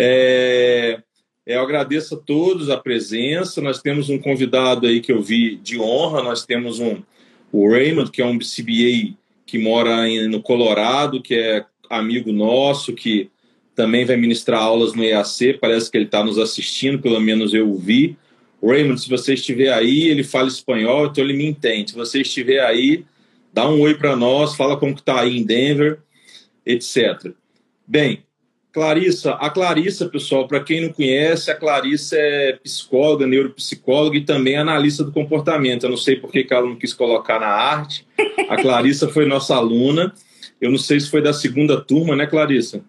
É, eu agradeço a todos a presença. Nós temos um convidado aí que eu vi de honra. Nós temos um, o Raymond, que é um CBA que mora em, no Colorado, que é amigo nosso, que também vai ministrar aulas no EAC. Parece que ele está nos assistindo, pelo menos eu o vi. Raymond, se você estiver aí, ele fala espanhol, então ele me entende. Se você estiver aí, dá um oi para nós, fala como que está aí em Denver, etc. Bem, Clarissa, a Clarissa, pessoal, para quem não conhece, a Clarissa é psicóloga, neuropsicóloga e também analista do comportamento. Eu não sei por que ela não quis colocar na arte. A Clarissa foi nossa aluna. Eu não sei se foi da segunda turma, né, Clarissa?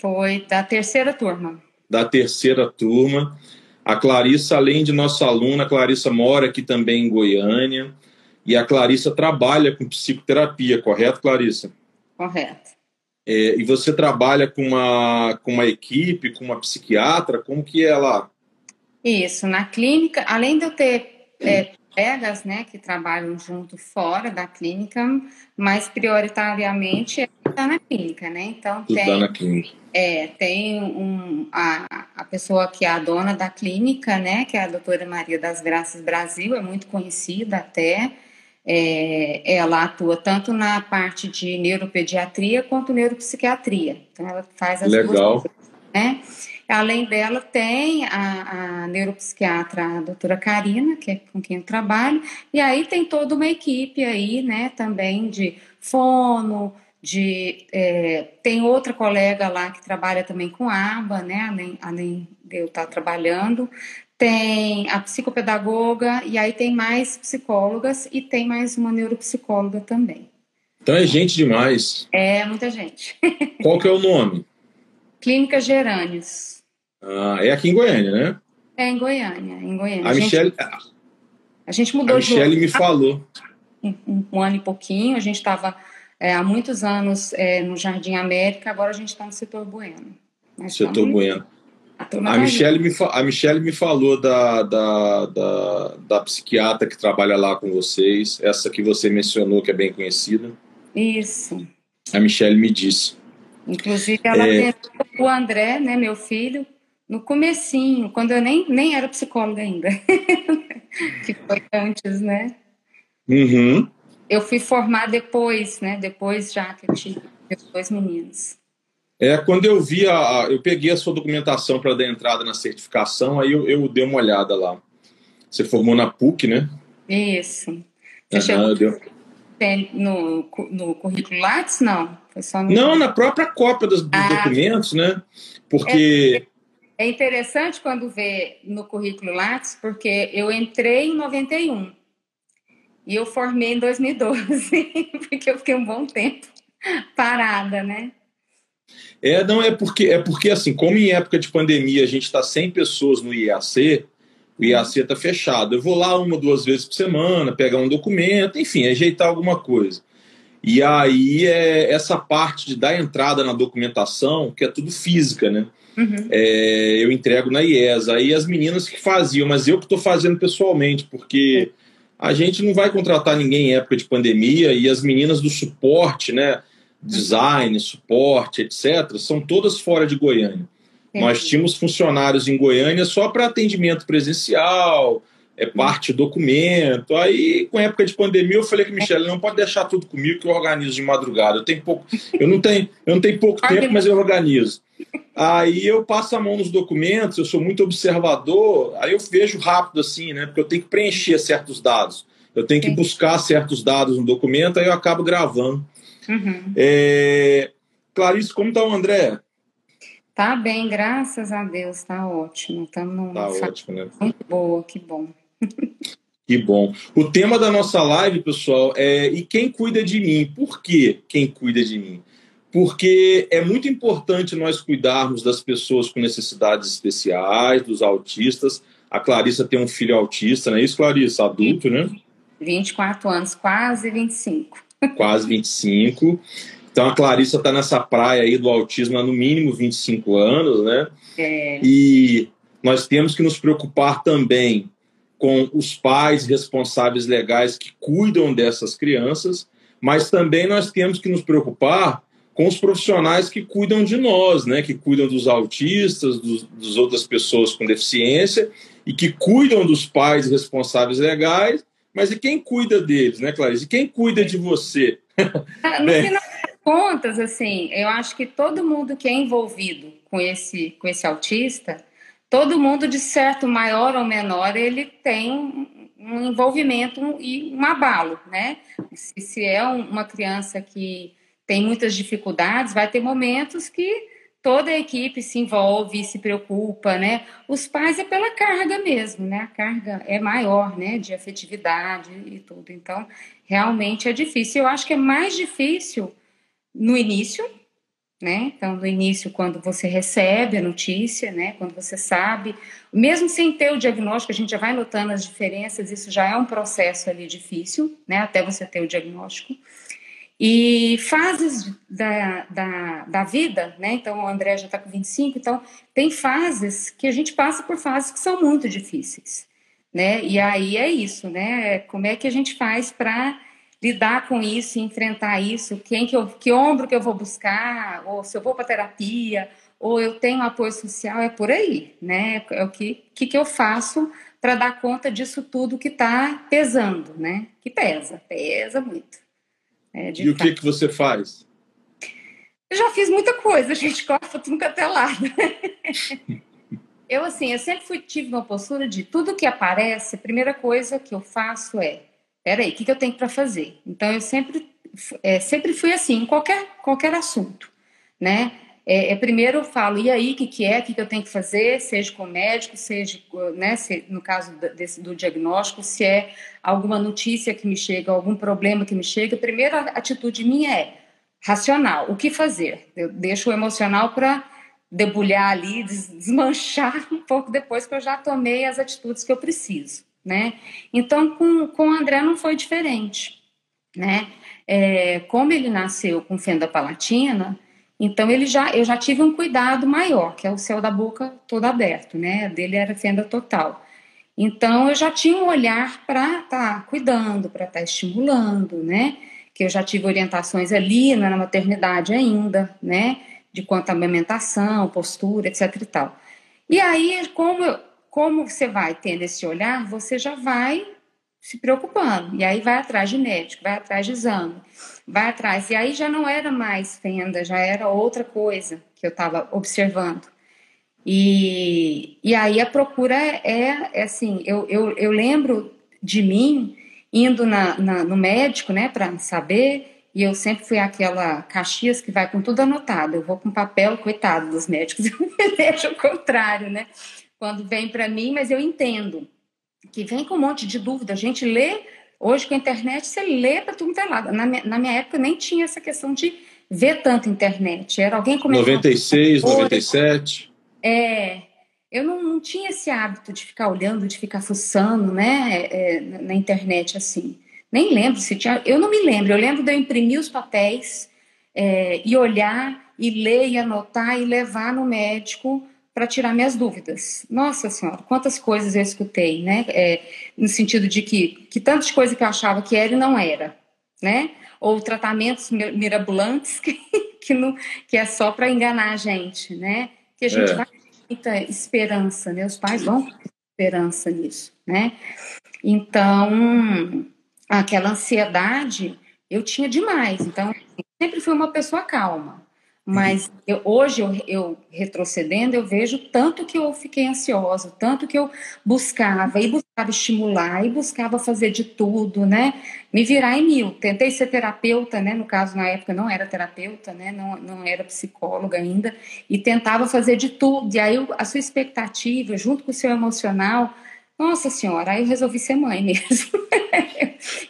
Foi da terceira turma. Da terceira turma. A Clarissa, além de nossa aluna, a Clarissa mora aqui também em Goiânia. E a Clarissa trabalha com psicoterapia, correto, Clarissa? Correto. É, e você trabalha com uma, com uma equipe, com uma psiquiatra, como que é lá? Isso, na clínica, além de eu ter é, colegas né, que trabalham junto fora da clínica, mas prioritariamente é tá na clínica, né? Então Tudo tem, na clínica. É, tem um, a, a pessoa que é a dona da clínica, né, que é a doutora Maria das Graças Brasil, é muito conhecida até, é, ela atua tanto na parte de neuropediatria quanto neuropsiquiatria. Então, ela faz as Legal. duas coisas, né? Além dela, tem a, a neuropsiquiatra, a doutora Karina, que é com quem eu trabalho, e aí tem toda uma equipe aí, né, também de fono, de é, tem outra colega lá que trabalha também com aba, né, além, além de eu estar trabalhando, tem a psicopedagoga, e aí tem mais psicólogas e tem mais uma neuropsicóloga também. Então é gente demais. É, muita gente. Qual que é o nome? Clínica Gerânios. Ah, é aqui em Goiânia, né? É em Goiânia, em Goiânia. A, Michelle, a gente mudou a Michelle me falou. Um, um, um, ano e pouquinho, a gente estava é, há muitos anos é, no Jardim América, agora a gente está no setor Bueno. Mas setor Bueno. A Michelle, me, a Michelle me falou da, da, da, da, psiquiatra que trabalha lá com vocês, essa que você mencionou, que é bem conhecida. Isso. A Michelle me disse. Inclusive, ela é... o André, né, meu filho, no comecinho, quando eu nem, nem era psicóloga ainda, que foi antes, né? Uhum. Eu fui formar depois, né? Depois já que eu tive dois meninos. É, quando eu vi a, eu peguei a sua documentação para dar entrada na certificação, aí eu, eu, dei uma olhada lá. Você formou na PUC, né? Isso. Você uhum, chegou no, no currículo Lattes, não? No... Não, na própria cópia dos, dos ah, documentos, né? Porque... É, é interessante quando vê no currículo Lattes, porque eu entrei em 91 e eu formei em 2012, porque eu fiquei um bom tempo parada, né? É, não, é porque, é porque assim, como em época de pandemia a gente está 100 pessoas no IAC, o IAC está fechado. Eu vou lá uma, duas vezes por semana, pegar um documento, enfim, ajeitar alguma coisa. E aí é essa parte de dar entrada na documentação, que é tudo física, né? Uhum. É, eu entrego na IES. Aí as meninas que faziam, mas eu que estou fazendo pessoalmente, porque a gente não vai contratar ninguém em época de pandemia e as meninas do suporte, né? Design, suporte, etc., são todas fora de Goiânia. Nós tínhamos funcionários em Goiânia só para atendimento presencial, é parte documento. Aí, com a época de pandemia, eu falei que Michelle não pode deixar tudo comigo que eu organizo de madrugada. Eu tenho pouco, eu não tenho, eu não tenho pouco tempo, mas eu organizo. Aí eu passo a mão nos documentos, eu sou muito observador, aí eu vejo rápido assim, né? Porque eu tenho que preencher certos dados. Eu tenho que buscar certos dados no documento, aí eu acabo gravando. Uhum. É... Clarice, como está o André? Tá bem, graças a Deus, tá ótimo. Estamos numa tá ótimo, né? muito boa, que bom. que bom. O tema da nossa live, pessoal, é e quem cuida de mim? Por que quem cuida de mim? Porque é muito importante nós cuidarmos das pessoas com necessidades especiais, dos autistas. A Clarissa tem um filho autista, não é isso, Clarissa? Adulto, né? 24 anos, quase 25 quase 25. Então a Clarissa está nessa praia aí do autismo há no mínimo 25 anos, né? É. E nós temos que nos preocupar também com os pais responsáveis legais que cuidam dessas crianças, mas também nós temos que nos preocupar com os profissionais que cuidam de nós, né? Que cuidam dos autistas, dos, dos outras pessoas com deficiência e que cuidam dos pais responsáveis legais, mas e quem cuida deles, né, Clarice? E quem cuida de você? Ah, no final das contas, assim, eu acho que todo mundo que é envolvido com esse, com esse autista, todo mundo, de certo, maior ou menor, ele tem um envolvimento e um abalo, né? Se, se é uma criança que tem muitas dificuldades, vai ter momentos que toda a equipe se envolve, se preocupa, né? Os pais é pela carga mesmo, né? A carga é maior, né? De afetividade e tudo. Então, realmente é difícil. Eu acho que é mais difícil no início, né? Então, no início, quando você recebe a notícia, né? Quando você sabe, mesmo sem ter o diagnóstico, a gente já vai notando as diferenças. Isso já é um processo ali difícil, né? Até você ter o diagnóstico. E fases da, da, da vida, né? Então, o André já está com 25, então tem fases que a gente passa por fases que são muito difíceis, né? E aí é isso, né? Como é que a gente faz para lidar com isso, enfrentar isso? Quem que, eu, que ombro que eu vou buscar? Ou se eu vou para terapia? Ou eu tenho apoio social? É por aí, né? É o que, que, que eu faço para dar conta disso tudo que está pesando, né? Que pesa, pesa muito. É, e o que, que você faz? Eu já fiz muita coisa, a gente corta tudo até lado. eu, assim, eu sempre fui, tive uma postura de tudo que aparece, a primeira coisa que eu faço é, peraí, o que, que eu tenho para fazer? Então, eu sempre, é, sempre fui assim, em qualquer, qualquer assunto, né? É, é, primeiro eu falo, e aí, o que, que é, o que, que eu tenho que fazer, seja com o médico, seja, né, se, no caso desse, do diagnóstico, se é alguma notícia que me chega, algum problema que me chega, a primeira atitude minha é racional, o que fazer? Eu deixo o emocional para debulhar ali, desmanchar um pouco depois que eu já tomei as atitudes que eu preciso, né? Então, com, com o André não foi diferente, né? É, como ele nasceu com fenda palatina, então ele já, eu já tive um cuidado maior, que é o céu da boca todo aberto, né? Dele era fenda total. Então eu já tinha um olhar para estar tá cuidando, para estar tá estimulando, né? Que eu já tive orientações ali na maternidade ainda, né? De quanto à amamentação, postura, etc e tal. E aí, como, como você vai tendo esse olhar, você já vai se preocupando. E aí vai atrás de médico, vai atrás de exame, vai atrás. E aí já não era mais fenda, já era outra coisa que eu estava observando. E, e aí a procura é, é assim, eu, eu, eu lembro de mim indo na, na no médico, né, para saber, e eu sempre fui aquela Caxias que vai com tudo anotado. Eu vou com papel, coitado dos médicos, eu deixo o contrário, né? Quando vem para mim, mas eu entendo que vem com um monte de dúvida. A gente lê, hoje com a internet, você lê para tudo que é lado. Na minha, na minha época nem tinha essa questão de ver tanto internet. Era alguém começando. 96, 97. É. Eu não, não, tinha esse hábito de ficar olhando, de ficar fuçando, né, é, na internet assim. Nem lembro se tinha. Eu não me lembro. Eu lembro de eu imprimir os papéis é, e olhar e ler e anotar e levar no médico para tirar minhas dúvidas. Nossa Senhora, quantas coisas eu escutei, né? É, no sentido de que, que tantas coisas que eu achava que era e não era, né? Ou tratamentos mirabolantes que, que, não, que é só para enganar a gente, né? Que a gente é. vai ter muita esperança, né? Os pais vão ter esperança nisso, né? Então, aquela ansiedade eu tinha demais. Então, sempre fui uma pessoa calma. Mas eu, hoje, eu, eu, retrocedendo, eu vejo tanto que eu fiquei ansiosa, tanto que eu buscava, e buscava estimular, e buscava fazer de tudo, né? Me virar em mil. Tentei ser terapeuta, né? No caso, na época, não era terapeuta, né? Não, não era psicóloga ainda, e tentava fazer de tudo. E aí, a sua expectativa, junto com o seu emocional, nossa senhora, aí eu resolvi ser mãe mesmo.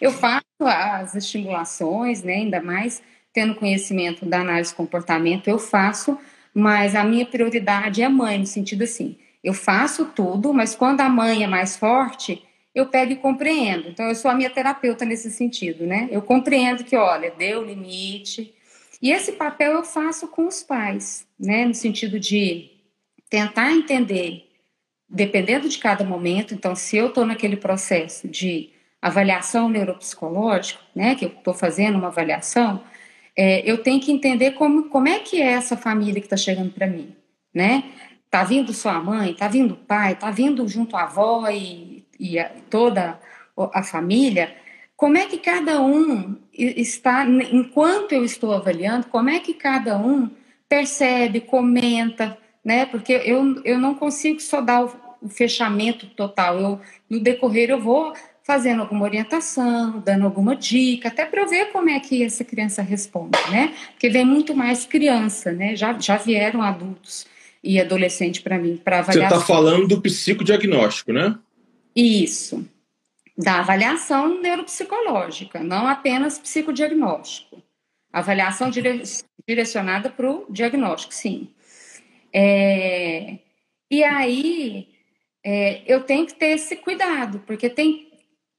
eu faço as estimulações, né? Ainda mais tendo conhecimento da análise de comportamento, eu faço, mas a minha prioridade é a mãe, no sentido assim, eu faço tudo, mas quando a mãe é mais forte, eu pego e compreendo. Então, eu sou a minha terapeuta nesse sentido, né? Eu compreendo que, olha, deu limite. E esse papel eu faço com os pais, né? No sentido de tentar entender, dependendo de cada momento. Então, se eu estou naquele processo de avaliação neuropsicológica, né? Que eu estou fazendo uma avaliação, é, eu tenho que entender como, como é que é essa família que está chegando para mim, né? Tá vindo sua mãe, tá vindo o pai, tá vindo junto a avó e, e a, toda a família. Como é que cada um está, enquanto eu estou avaliando, como é que cada um percebe, comenta, né? Porque eu, eu não consigo só dar o, o fechamento total. Eu, no decorrer, eu vou fazendo alguma orientação, dando alguma dica, até para eu ver como é que essa criança responde, né? Porque vem muito mais criança, né? Já, já vieram adultos e adolescente para mim, para avaliar. Você está falando do psicodiagnóstico, né? Isso, da avaliação neuropsicológica, não apenas psicodiagnóstico. Avaliação dire... direcionada para o diagnóstico, sim. É... E aí, é, eu tenho que ter esse cuidado, porque tem,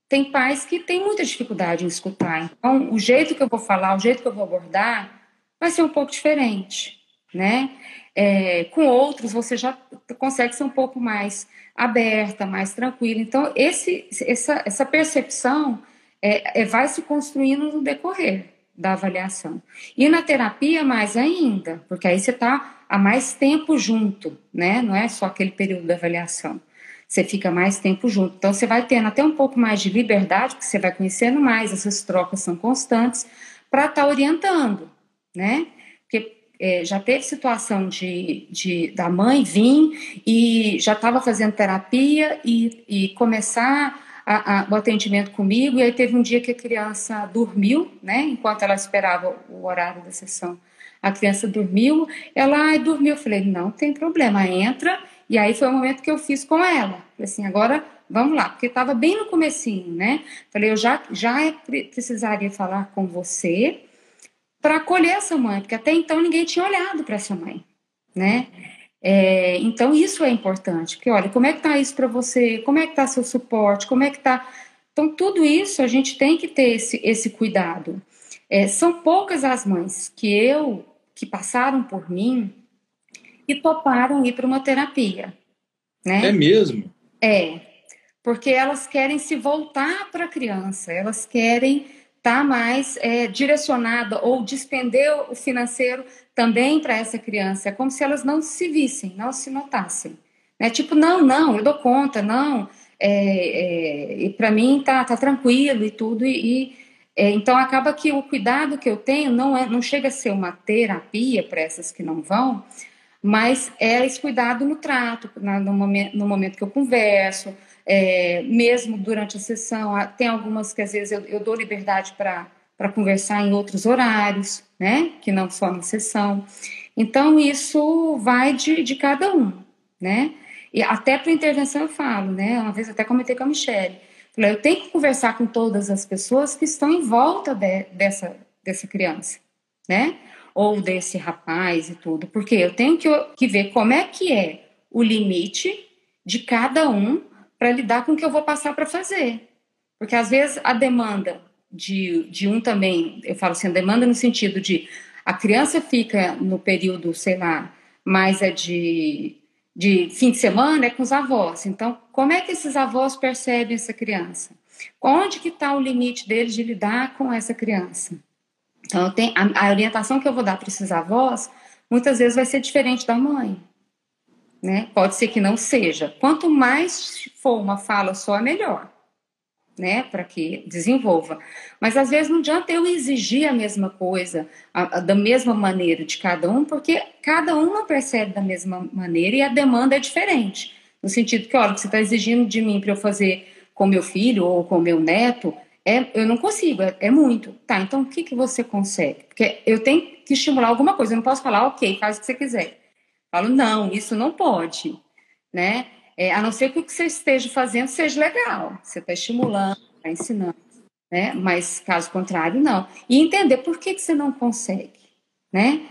tem pais que têm muita dificuldade em escutar. Então, o jeito que eu vou falar, o jeito que eu vou abordar, vai ser um pouco diferente, né? É, com outros, você já consegue ser um pouco mais aberta, mais tranquila. Então, esse, essa, essa percepção é, é, vai se construindo no decorrer da avaliação. E na terapia, mais ainda, porque aí você está há mais tempo junto, né? Não é só aquele período da avaliação. Você fica mais tempo junto. Então, você vai tendo até um pouco mais de liberdade, porque você vai conhecendo mais, essas trocas são constantes, para estar tá orientando, né? Porque é, já teve situação de, de da mãe vir e já estava fazendo terapia e, e começar a, a, o atendimento comigo, e aí teve um dia que a criança dormiu, né? Enquanto ela esperava o horário da sessão a criança dormiu, ela dormiu. Eu falei, não tem problema, entra. E aí foi o momento que eu fiz com ela. Assim, agora vamos lá, porque estava bem no comecinho, né? Falei, eu já, já precisaria falar com você para acolher essa mãe, porque até então ninguém tinha olhado para essa mãe, né? É, então isso é importante, porque olha, como é que tá isso para você? Como é que tá seu suporte? Como é que tá? Então tudo isso a gente tem que ter esse, esse cuidado. É, são poucas as mães que eu que passaram por mim e toparam ir para uma terapia. Né? É mesmo? É, porque elas querem se voltar para a criança, elas querem estar tá mais é, direcionada ou despender o financeiro também para essa criança. É como se elas não se vissem, não se notassem. Né? Tipo, não, não, eu dou conta, não. É, é, para mim tá, tá tranquilo e tudo, e, e é, então acaba que o cuidado que eu tenho não é, não chega a ser uma terapia para essas que não vão, mas é esse cuidado no trato, no, momento, no momento que eu converso, é, mesmo durante a sessão. Tem algumas que às vezes eu, eu dou liberdade para conversar em outros horários, né? Que não só na sessão. Então isso vai de, de cada um, né? E até para intervenção eu falo, né? Uma vez até comentei com a Michelle Falei, eu tenho que conversar com todas as pessoas que estão em volta de, dessa, dessa criança, né? Ou desse rapaz e tudo, porque eu tenho que, que ver como é que é o limite de cada um para lidar com o que eu vou passar para fazer. Porque às vezes a demanda de, de um também, eu falo assim, a demanda no sentido de a criança fica no período, sei lá, mais é de de fim de semana é com os avós. Então, como é que esses avós percebem essa criança? Onde que está o limite deles de lidar com essa criança? Então, tenho, a, a, orientação que eu vou dar para esses avós, muitas vezes vai ser diferente da mãe. Né? Pode ser que não seja. Quanto mais for uma fala só, é melhor né, para que desenvolva. Mas às vezes não adianta eu exigir a mesma coisa, a, a, da mesma maneira de cada um, porque cada um não percebe da mesma maneira e a demanda é diferente. No sentido que, olha, que você está exigindo de mim para eu fazer com meu filho ou com meu neto, é, eu não consigo, é, é, muito. Tá, então o que, que você consegue? Porque eu tenho que estimular alguma coisa, eu não posso falar, ok, faz o que você quiser. Falo, não, isso não pode, né? É, a não ser que o que você esteja fazendo seja legal, você está estimulando, está ensinando, né? Mas caso contrário, não. E entender por que, que você não consegue, né?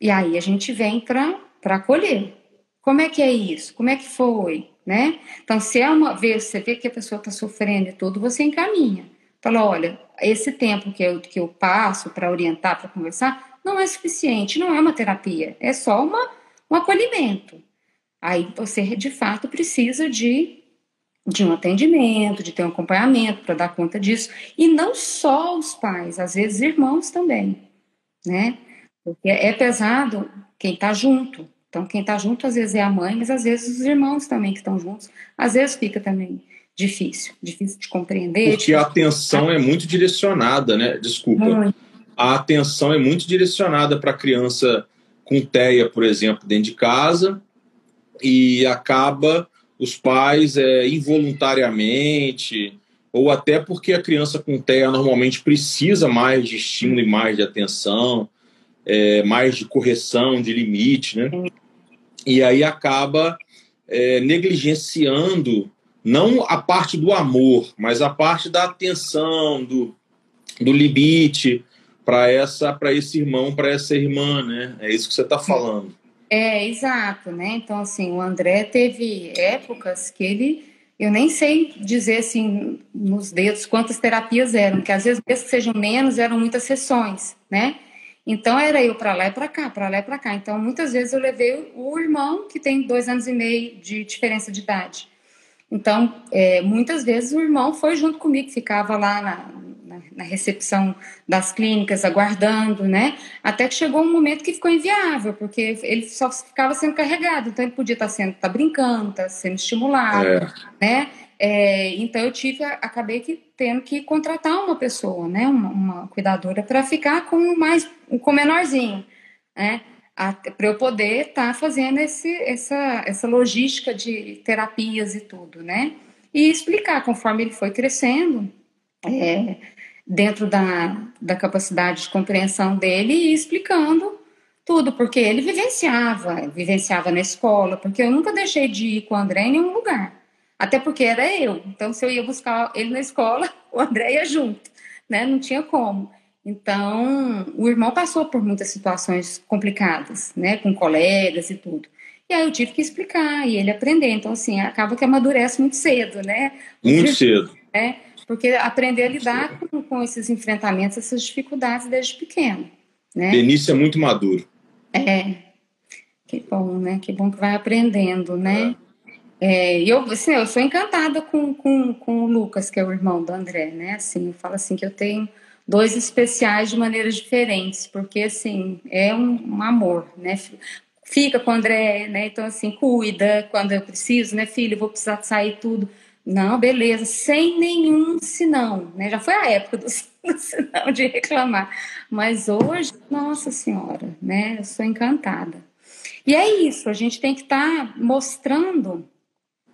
E aí a gente vem para acolher. Como é que é isso? Como é que foi? Né? Então, se é uma vez você vê que a pessoa está sofrendo e tudo, você encaminha. Fala, olha, esse tempo que eu, que eu passo para orientar, para conversar, não é suficiente, não é uma terapia, é só uma, um acolhimento. Aí você, de fato, precisa de, de um atendimento, de ter um acompanhamento para dar conta disso. E não só os pais, às vezes irmãos também. né? Porque é pesado quem está junto. Então, quem está junto às vezes é a mãe, mas às vezes os irmãos também que estão juntos. Às vezes fica também difícil, difícil de compreender. Porque a atenção é muito direcionada, né? Desculpa. Muito. A atenção é muito direcionada para a criança com TEA, por exemplo, dentro de casa, e acaba os pais é, involuntariamente, ou até porque a criança com TEA normalmente precisa mais de estímulo e mais de atenção, é, mais de correção, de limite, né? E aí acaba é, negligenciando não a parte do amor, mas a parte da atenção, do, do limite para essa para esse irmão, para essa irmã, né? É isso que você está falando. É, exato, né? Então, assim, o André teve épocas que ele, eu nem sei dizer, assim, nos dedos quantas terapias eram, que às vezes, mesmo que sejam menos, eram muitas sessões, né? Então, era eu para lá e para cá, para lá e para cá. Então, muitas vezes eu levei o irmão, que tem dois anos e meio de diferença de idade. Então, é, muitas vezes o irmão foi junto comigo, ficava lá na, na, na, recepção das clínicas, aguardando, né? Até que chegou um momento que ficou inviável, porque ele só ficava sendo carregado, então ele podia estar sendo, tá brincando, estar tá sendo estimulado, é. né? É, então eu tive, acabei que tendo que contratar uma pessoa, né? Uma, uma cuidadora para ficar com mais, com o menorzinho, né? Para eu poder estar tá fazendo esse, essa, essa logística de terapias e tudo, né? E explicar conforme ele foi crescendo, é, dentro da, da capacidade de compreensão dele e explicando tudo, porque ele vivenciava, vivenciava na escola, porque eu nunca deixei de ir com o André em nenhum lugar, até porque era eu, então se eu ia buscar ele na escola, o André ia junto, né? Não tinha como. Então, o irmão passou por muitas situações complicadas, né, com colegas e tudo. E aí eu tive que explicar e ele aprender. Então, assim, acaba que amadurece muito cedo, né? Muito cedo. É, porque aprender a lidar com, com, esses enfrentamentos, essas dificuldades desde pequeno. Né? Benício é muito maduro. É, que bom, né? Que bom que vai aprendendo, né? É. É, eu, assim, eu sou encantada com, com, com o Lucas, que é o irmão do André, né? Assim, eu falo assim que eu tenho dois especiais de maneiras diferentes, porque assim, é um, um, amor, né? Fica com o André, né? Então, assim, cuida quando eu preciso, né, filho? Vou precisar sair tudo. Não, beleza, sem nenhum sinão, né? Já foi a época do, do sinão de reclamar. Mas hoje, nossa senhora, né? Eu sou encantada. E é isso, a gente tem que estar tá mostrando,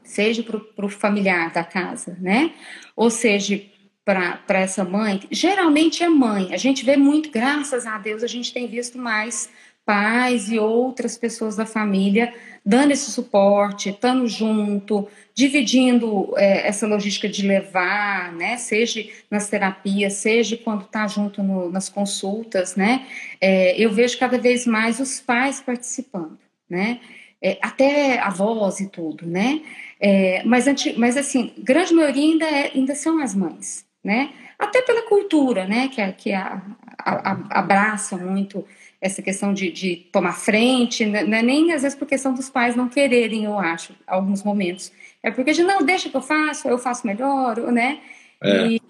seja para o familiar da casa, né? Ou seja, para essa mãe, geralmente é mãe. A gente vê muito, graças a Deus, a gente tem visto mais pais e outras pessoas da família dando esse suporte, estando junto, dividindo é, essa logística de levar, né, seja nas terapias, seja quando está junto no, nas consultas, né, é, eu vejo cada vez mais os pais participando, né, é, até avós e tudo, né, é, mas, mas assim, grande maioria ainda, é, ainda são as mães, né? Até pela cultura, né? Que, que a, a, a, abraça muito essa questão de, de tomar frente, né? é nem às vezes por questão dos pais não quererem, eu acho, alguns momentos. É porque de não, deixa que eu faço, eu faço melhor, né? É. E,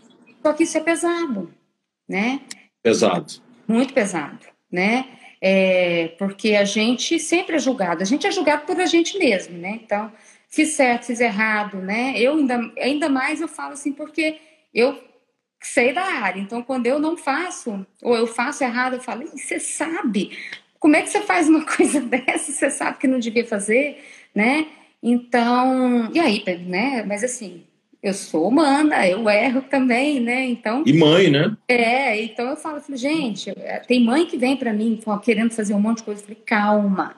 só que isso é pesado, né? Pesado. Muito pesado, né? É, porque a gente sempre é julgado, a gente é julgado por a gente mesmo, né? Então, fiz certo, fiz errado, né? Eu ainda, ainda mais eu falo assim, porque eu sei da área. Então, quando eu não faço, ou eu faço errado, eu falo, você sabe? Como é que você faz uma coisa dessa? Você sabe que não devia fazer, né? Então, e aí, né? Mas assim, eu sou humana, eu erro também, né? Então. E mãe, né? É, então eu falo, gente, tem mãe que vem para mim querendo fazer um monte de coisa. Eu falei, calma.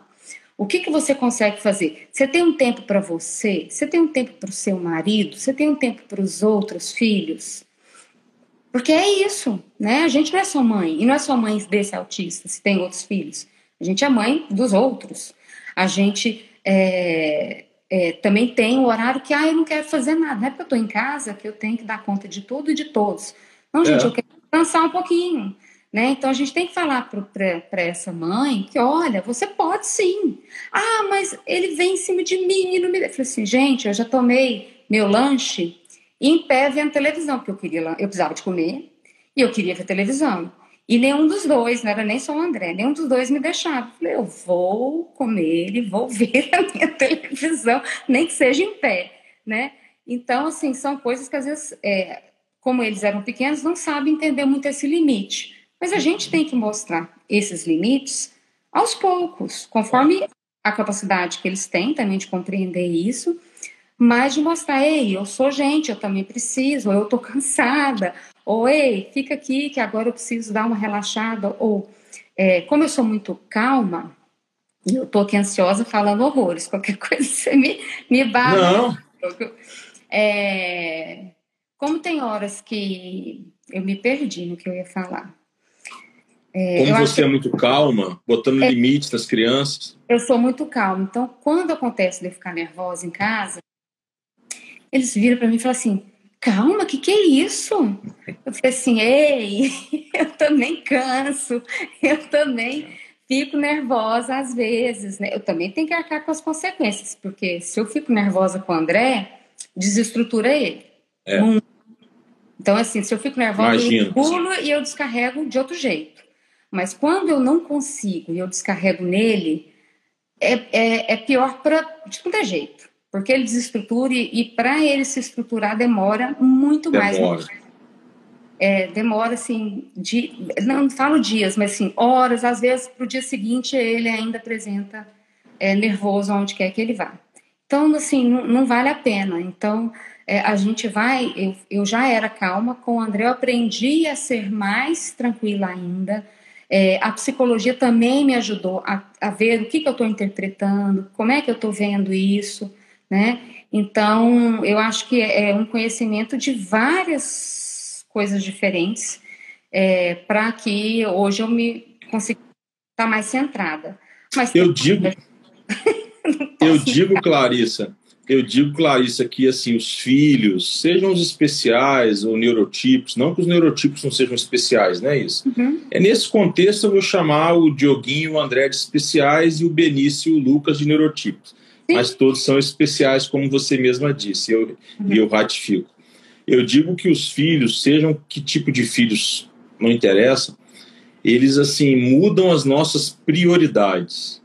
O que, que você consegue fazer? Você tem um tempo para você? Você tem um tempo para o seu marido? Você tem um tempo para os outros filhos? Porque é isso, né? A gente não é só mãe, e não é só mãe desse autista, se tem outros filhos. A gente é mãe dos outros. A gente é, é, também tem o horário que, ah, eu não quero fazer nada. Não é porque eu estou em casa que eu tenho que dar conta de tudo e de todos. Não, gente, é. eu quero descansar um pouquinho. Né? Então a gente tem que falar para essa mãe que, olha, você pode sim. Ah, mas ele vem em cima de mim e não me. Eu falei assim, gente, eu já tomei meu lanche em pé vendo televisão, porque eu queria, eu precisava de comer e eu queria ver televisão. E nenhum dos dois, não era nem só o André, nenhum dos dois me deixava. Eu falei, eu vou comer ele, vou ver a minha televisão, nem que seja em pé, né? Então, assim, são coisas que às vezes, é, como eles eram pequenos, não sabem entender muito esse limite. Mas a gente tem que mostrar esses limites aos poucos, conforme a capacidade que eles têm também de compreender isso, mas de mostrar, ei, eu sou gente, eu também preciso, ou eu tô cansada, ou ei, fica aqui que agora eu preciso dar uma relaxada, ou é, como eu sou muito calma, e eu tô aqui ansiosa falando horrores, qualquer coisa você me, me bate. Não. É, como tem horas que eu me perdi no que eu ia falar. É, Como você é muito calma, botando é, limites nas crianças. Eu sou muito calma. Então, quando acontece de eu ficar nervosa em casa, eles viram para mim e falam assim: calma, o que, que é isso? Eu falei assim: ei, eu também canso, eu também fico nervosa às vezes, né? Eu também tenho que arcar com as consequências, porque se eu fico nervosa com o André, desestrutura ele. É. Então, assim, se eu fico nervosa, Imagino. eu pulo e eu descarrego de outro jeito. Mas quando eu não consigo e eu descarrego nele, é, é, é pior para de qualquer jeito. Porque ele desestrutura e, e para ele se estruturar demora muito demora. mais. É, demora assim, de, não falo dias, mas assim, horas, às vezes para o dia seguinte ele ainda apresenta é, nervoso onde quer que ele vá. Então, assim, não, não vale a pena. Então, é, a gente vai. Eu, eu já era calma, com o André eu aprendi a ser mais tranquila ainda. É, a psicologia também me ajudou a, a ver o que, que eu estou interpretando, como é que eu estou vendo isso, né? Então, eu acho que é um conhecimento de várias coisas diferentes é, para que hoje eu me consiga estar mais centrada. Mas eu digo, eu digo, Clarissa, eu digo, Clarissa, que assim, os filhos, sejam os especiais ou neurotipos, não que os neurotipos não sejam especiais, não é isso? Uhum. É nesse contexto eu vou chamar o Dioguinho o André de especiais e o Benício e o Lucas de neurotipos. Sim. Mas todos são especiais, como você mesma disse, eu, uhum. e eu ratifico. Eu digo que os filhos, sejam que tipo de filhos, não interessa, eles assim mudam as nossas prioridades.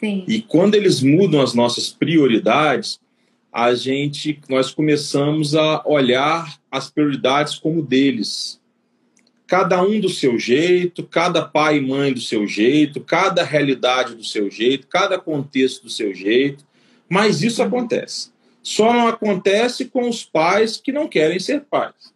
Sim. E quando eles mudam as nossas prioridades, a gente nós começamos a olhar as prioridades como deles. Cada um do seu jeito, cada pai e mãe do seu jeito, cada realidade do seu jeito, cada contexto do seu jeito. Mas isso acontece. Só não acontece com os pais que não querem ser pais.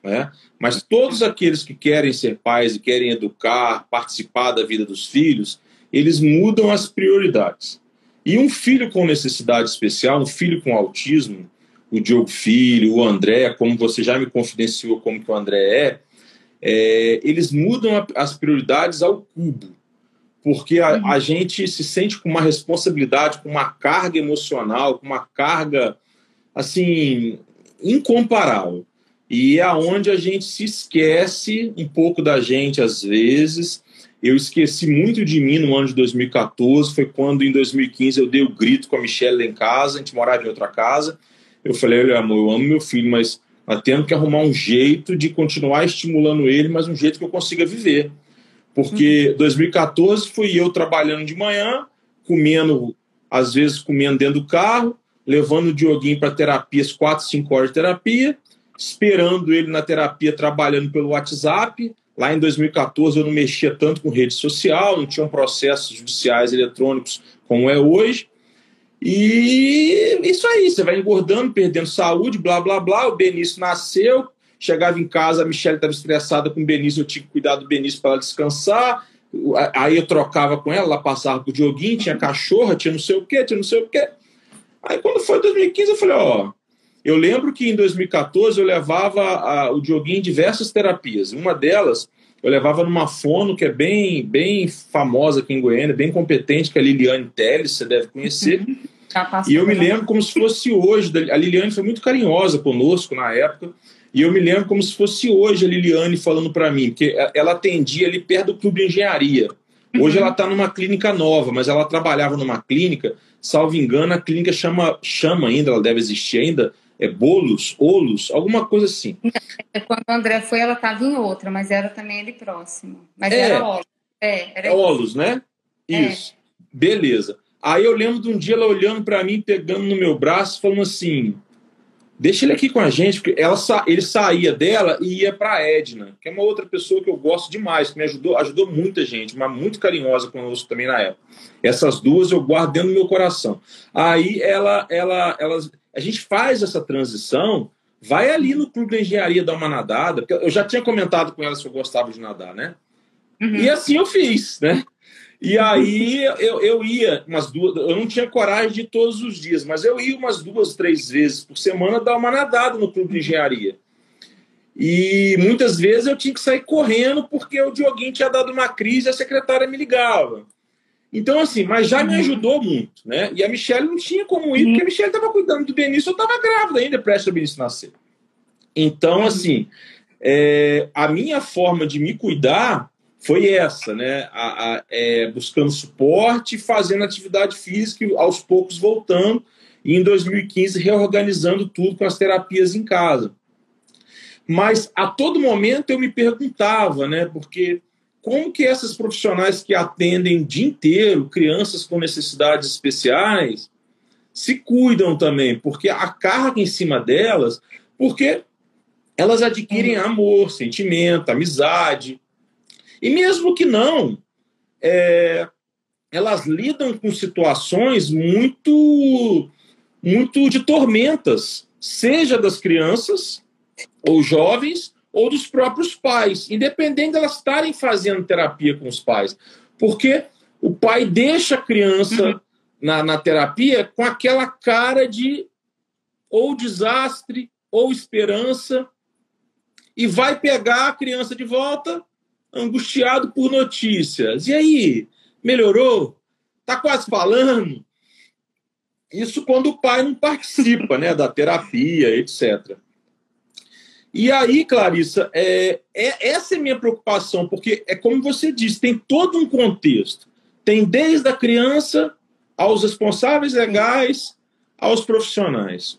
Né? Mas todos aqueles que querem ser pais e querem educar, participar da vida dos filhos, eles mudam as prioridades. E um filho com necessidade especial, um filho com autismo, o Diogo Filho, o André, como você já me confidenciou como que o André é, é eles mudam as prioridades ao cubo, porque a, uhum. a, gente se sente com uma responsabilidade, com uma carga emocional, com uma carga, assim, incomparável. E é aonde a gente se esquece um pouco da gente às vezes eu esqueci muito de mim no ano de 2014, foi quando em 2015 eu dei o grito com a Michelle lá em casa, a gente morava em outra casa. Eu falei, olha amor, eu amo meu filho, mas nós temos que arrumar um jeito de continuar estimulando ele, mas um jeito que eu consiga viver. Porque uhum. 2014 fui eu trabalhando de manhã, comendo, às vezes comendo dentro do carro, levando o Dioguinho para terapia, as 4, 5 horas de terapia, esperando ele na terapia, trabalhando pelo WhatsApp, Lá em 2014 eu não mexia tanto com rede social, não tinham processos judiciais eletrônicos como é hoje. E isso aí, você vai engordando, perdendo saúde, blá blá blá. O Benício nasceu, chegava em casa, a Michelle estava estressada com o Benício, eu tinha que cuidar do Benício para ela descansar. Aí eu trocava com ela, ela passava pro Dioguinho, tinha cachorra, tinha não sei o quê, tinha não sei o quê. Aí quando foi 2015, eu falei, ó, eu lembro que em 2014 eu levava a, o Dioguinho em diversas terapias. Uma delas eu levava numa fono que é bem, bem famosa aqui em Goiânia, bem competente, que é a Liliane Teles, você deve conhecer. Uhum. e eu me lembro como se fosse hoje. A Liliane foi muito carinhosa conosco na época. E eu me lembro como se fosse hoje a Liliane falando para mim, porque ela atendia ali perto do Clube de Engenharia. Hoje uhum. ela está numa clínica nova, mas ela trabalhava numa clínica, salvo engano, a clínica chama, chama ainda, ela deve existir ainda, é Bolos, Olos, alguma coisa assim. Quando o André foi, ela estava em outra, mas era também ali próximo. Mas é, era Olos. É, era é Olos, né? É. Isso. É. Beleza. Aí eu lembro de um dia ela olhando para mim, pegando no meu braço, falando assim: deixa ele aqui com a gente, porque ela, ele saía dela e ia para Edna, que é uma outra pessoa que eu gosto demais, que me ajudou, ajudou muita gente, mas muito carinhosa conosco também na época. Essas duas eu guardo dentro do meu coração. Aí ela, ela, ela, a gente faz essa transição, vai ali no clube de engenharia dar uma nadada, porque eu já tinha comentado com ela se eu gostava de nadar, né? Uhum. E assim eu fiz, né? E aí eu, eu ia umas duas, eu não tinha coragem de ir todos os dias, mas eu ia umas duas, três vezes por semana dar uma nadada no clube de engenharia. E muitas vezes eu tinha que sair correndo porque o Dioguinho tinha dado uma crise e a secretária me ligava. Então, assim, mas já me ajudou muito, né? E a Michelle não tinha como ir, porque a Michelle estava cuidando do Benício, eu estava grávida ainda, prestes o Benício nascer. Então, assim, é, a minha forma de me cuidar foi essa, né? A, a, é, buscando suporte, fazendo atividade física, aos poucos voltando, e em 2015 reorganizando tudo com as terapias em casa. Mas a todo momento eu me perguntava, né? Porque como que essas profissionais que atendem o dia inteiro crianças com necessidades especiais se cuidam também, porque a carga em cima delas, porque elas adquirem amor, sentimento, amizade, e mesmo que não, é, elas lidam com situações muito, muito de tormentas, seja das crianças ou jovens ou dos próprios pais, independente de elas estarem fazendo terapia com os pais. Porque o pai deixa a criança uhum. na, na terapia com aquela cara de ou desastre ou esperança e vai pegar a criança de volta angustiado por notícias. E aí, melhorou? Está quase falando? Isso quando o pai não participa né, da terapia, etc. E aí, Clarissa, é, é, essa é a minha preocupação, porque é como você disse, tem todo um contexto. Tem desde a criança aos responsáveis legais, aos profissionais.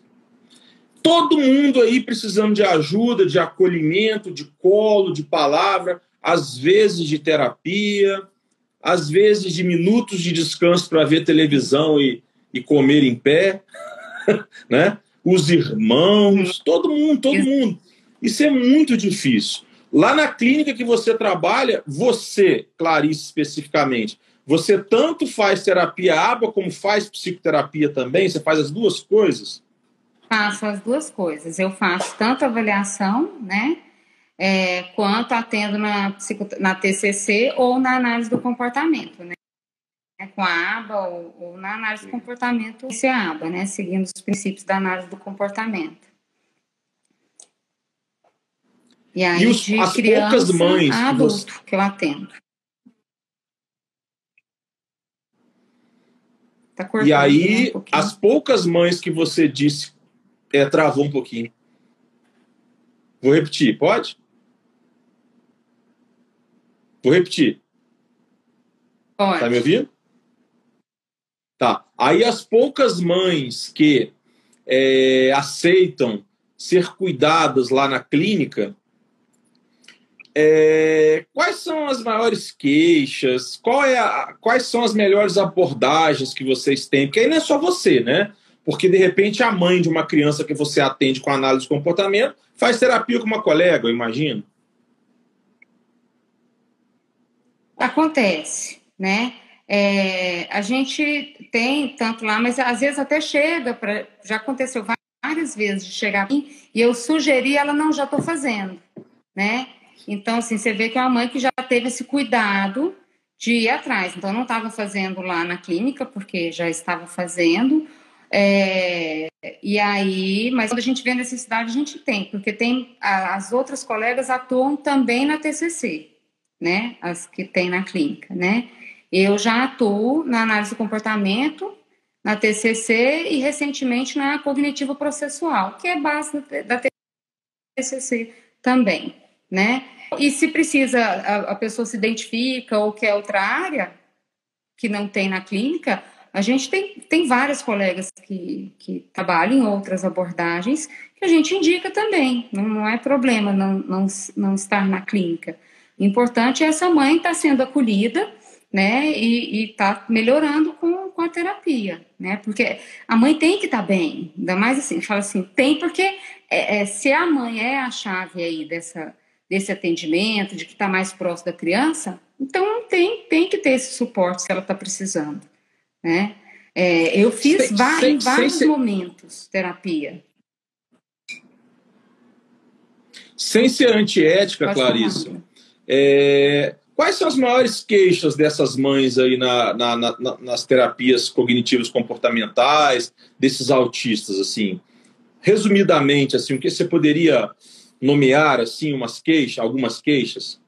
Todo mundo aí precisando de ajuda, de acolhimento, de colo, de palavra às vezes de terapia, às vezes de minutos de descanso para ver televisão e, e comer em pé, né? Os irmãos, todo mundo, todo mundo. Isso é muito difícil. Lá na clínica que você trabalha, você, Clarice especificamente, você tanto faz terapia aba como faz psicoterapia também? Você faz as duas coisas? Faço as duas coisas. Eu faço tanto avaliação, né? é, quanto atendo na, na TCC ou na análise do comportamento, né? Com a aba ou, ou na análise do comportamento, se a aba, né? Seguindo os princípios da análise do comportamento. E aí, e os, as poucas mães a adulto que, você... que eu atendo. Tá e aí, um as poucas mães que você disse, é, travou um pouquinho. Vou repetir, pode? Vou repetir. Pode. Tá me ouvindo? Tá. Aí as poucas mães que é, aceitam ser cuidadas lá na clínica, é, quais são as maiores queixas? É a, quais são as melhores abordagens que vocês têm? Porque aí não é só você, né? Porque de repente a mãe de uma criança que você atende com análise de comportamento faz terapia com uma colega, eu imagino. Acontece, né? É, a gente tem tanto lá, mas às vezes até chega para. Já aconteceu várias vezes de chegar e eu sugeri, ela não, já estou fazendo, né? Então, assim, você vê que é uma mãe que já teve esse cuidado de ir atrás. Então, não estava fazendo lá na clínica, porque já estava fazendo. É, e aí, mas quando a gente vê a necessidade, a gente tem, porque tem as outras colegas atuam também na TCC né? As que tem na clínica, né? Eu já atuo na análise do comportamento, na TCC e recentemente na cognitiva processual, que é base da TCC também, né? E se precisa, a, a pessoa se identifica ou quer outra área que não tem na clínica, A gente tem, tem várias colegas que, que trabalham em outras abordagens que a gente indica também, não, não é problema não, não, não estar na clínica. O importante é essa mãe estar tá sendo acolhida, né, e está melhorando com, com a terapia, né, porque a mãe tem que estar tá bem, ainda mais assim, fala assim, tem porque é, é, se a mãe é a chave aí dessa, desse atendimento, de que está mais próximo da criança, então tem, tem que ter esse suporte se ela está precisando, né. É, eu fiz sem, vários, sem, vários sem, momentos terapia. Sem ser antiética, Pode Clarissa, é, quais são as maiores queixas dessas mães aí na, na, na, nas terapias cognitivas comportamentais, desses autistas, assim? Resumidamente, assim, o que você poderia nomear, assim, umas queixas, algumas queixas?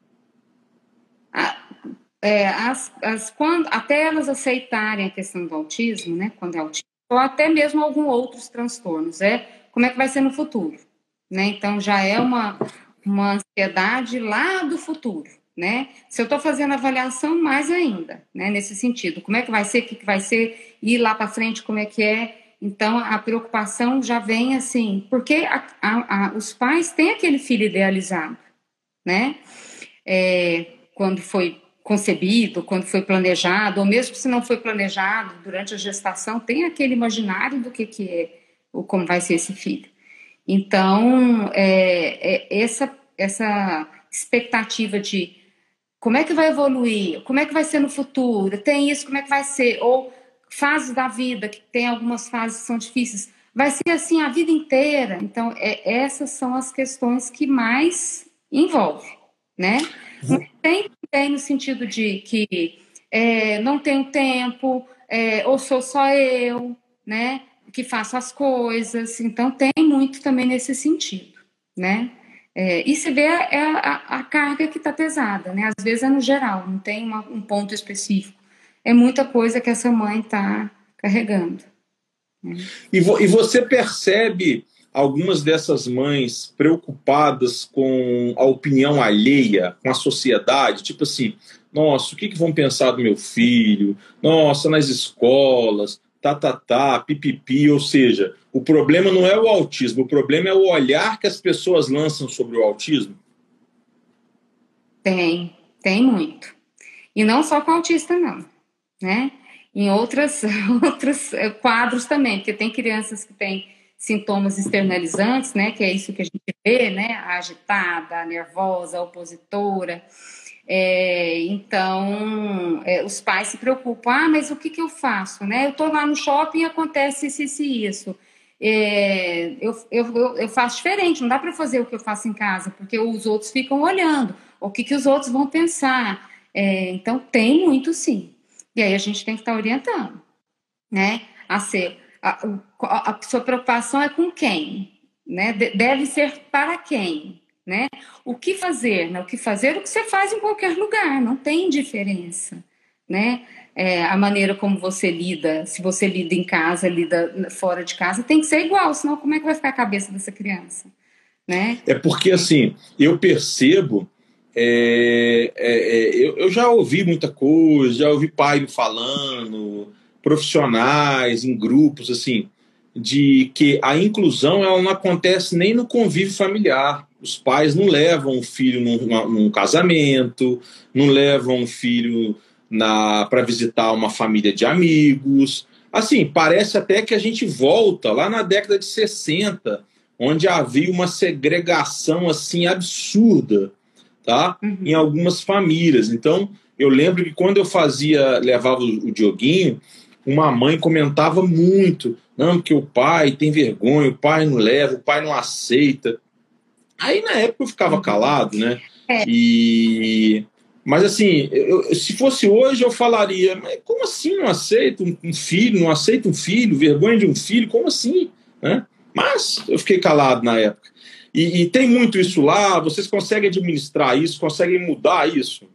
é, as, as, quando, até elas aceitarem a questão do autismo, né, quando é autismo, ou até mesmo alguns outros transtornos, é como é que vai ser no futuro, né? Então já é uma, uma ansiedade lá do futuro, né? Se eu estou fazendo avaliação, mais ainda, né? Nesse sentido, como é que vai ser, o que, que vai ser, ir lá para frente, como é que é. Então, a preocupação já vem assim, porque a, a, a, os pais têm aquele filho idealizado, né? É, quando foi concebido, quando foi planejado, ou mesmo se não foi planejado durante a gestação, tem aquele imaginário do que, que é, ou como vai ser esse filho. Então, é, é essa, essa expectativa de como é que vai evoluir, como é que vai ser no futuro, tem isso, como é que vai ser, ou fases da vida, que tem algumas fases que são difíceis, vai ser assim a vida inteira. Então, é, essas são as questões que mais envolve, né? Uhum. Tem, tem no sentido de que é, não tenho tempo, é, ou sou só eu, né? que faço as coisas. Então, tem muito também nesse sentido, né? É, e se vê é a, a, carga que está pesada, né? Às vezes é no geral, não tem uma, um ponto específico. É muita coisa que essa mãe está carregando. Né? E, vo, e você percebe algumas dessas mães preocupadas com a opinião alheia, com a sociedade, tipo assim, nossa, o que, que vão pensar do meu filho? Nossa, nas escolas, tá, tá, tá, pipipi, ou seja, o problema não é o autismo, o problema é o olhar que as pessoas lançam sobre o autismo? Tem, tem muito. E não só com autista, não, né? Em outras, outros eh, quadros também, porque tem crianças que têm sintomas externalizantes, né? Que é isso que a gente vê, né? Agitada, nervosa, opositora. É, então, é, os pais se preocupam, ah, mas o que, que eu faço? Né? Eu estou lá no shopping e acontece isso, isso e isso. É, eu, eu, eu faço diferente, não dá para fazer o que eu faço em casa, porque os outros ficam olhando, o que, que os outros vão pensar. É, então, tem muito sim. E aí a gente tem que estar tá orientando, né? A ser, a, a, a sua preocupação é com quem? Né? Deve ser para quem? né? O que fazer, né? O que fazer, o que você faz em qualquer lugar, não tem diferença, né? É, a maneira como você lida, se você lida em casa, lida fora de casa, tem que ser igual, senão como é que vai ficar a cabeça dessa criança, né? É porque assim, eu percebo, é, é, é eu, eu já ouvi muita coisa, já ouvi pai falando, profissionais em grupos, assim, de que a inclusão ela não acontece nem no convívio familiar os pais não levam o filho num, num casamento, não levam o filho para visitar uma família de amigos. Assim, parece até que a gente volta lá na década de 60, onde havia uma segregação assim absurda, tá? Uhum. Em algumas famílias. Então, eu lembro que quando eu fazia, levava o, Dioguinho, uma mãe comentava muito, não, porque o pai tem vergonha, o pai não leva, o pai não aceita. Aí na época eu ficava uhum. calado, né? É. E mas assim, eu, se fosse hoje eu falaria, mas como assim não aceito um filho, não aceito um filho, vergonha de um filho, como assim, né? Mas eu fiquei calado na época. E, e tem muito isso lá. Vocês conseguem administrar isso? Conseguem mudar isso?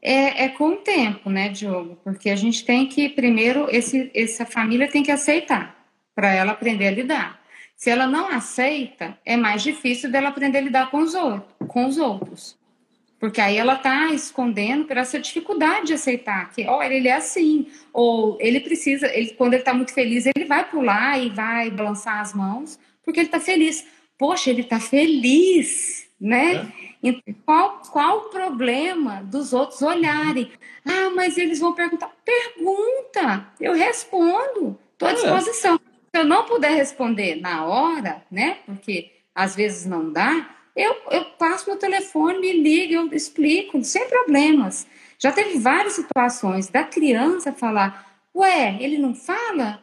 É, é, com o tempo, né, Diogo? Porque a gente tem que, primeiro, esse, essa família tem que aceitar para ela aprender a lidar. Se ela não aceita, é mais difícil dela aprender a lidar com os outros. Com os outros Porque aí ela está escondendo por essa dificuldade de aceitar que, olha, ele é assim, ou ele precisa, ele, quando ele está muito feliz, ele vai pular e vai balançar as mãos, porque ele está feliz. Poxa, ele está feliz, né? É. Então, qual, qual o problema dos outros olharem? Ah, mas eles vão perguntar. Pergunta, eu respondo, estou à é. disposição. Se eu não puder responder na hora, né? Porque às vezes não dá, eu, eu passo meu telefone, me ligo, eu explico, sem problemas. Já teve várias situações da criança falar: Ué, ele não fala?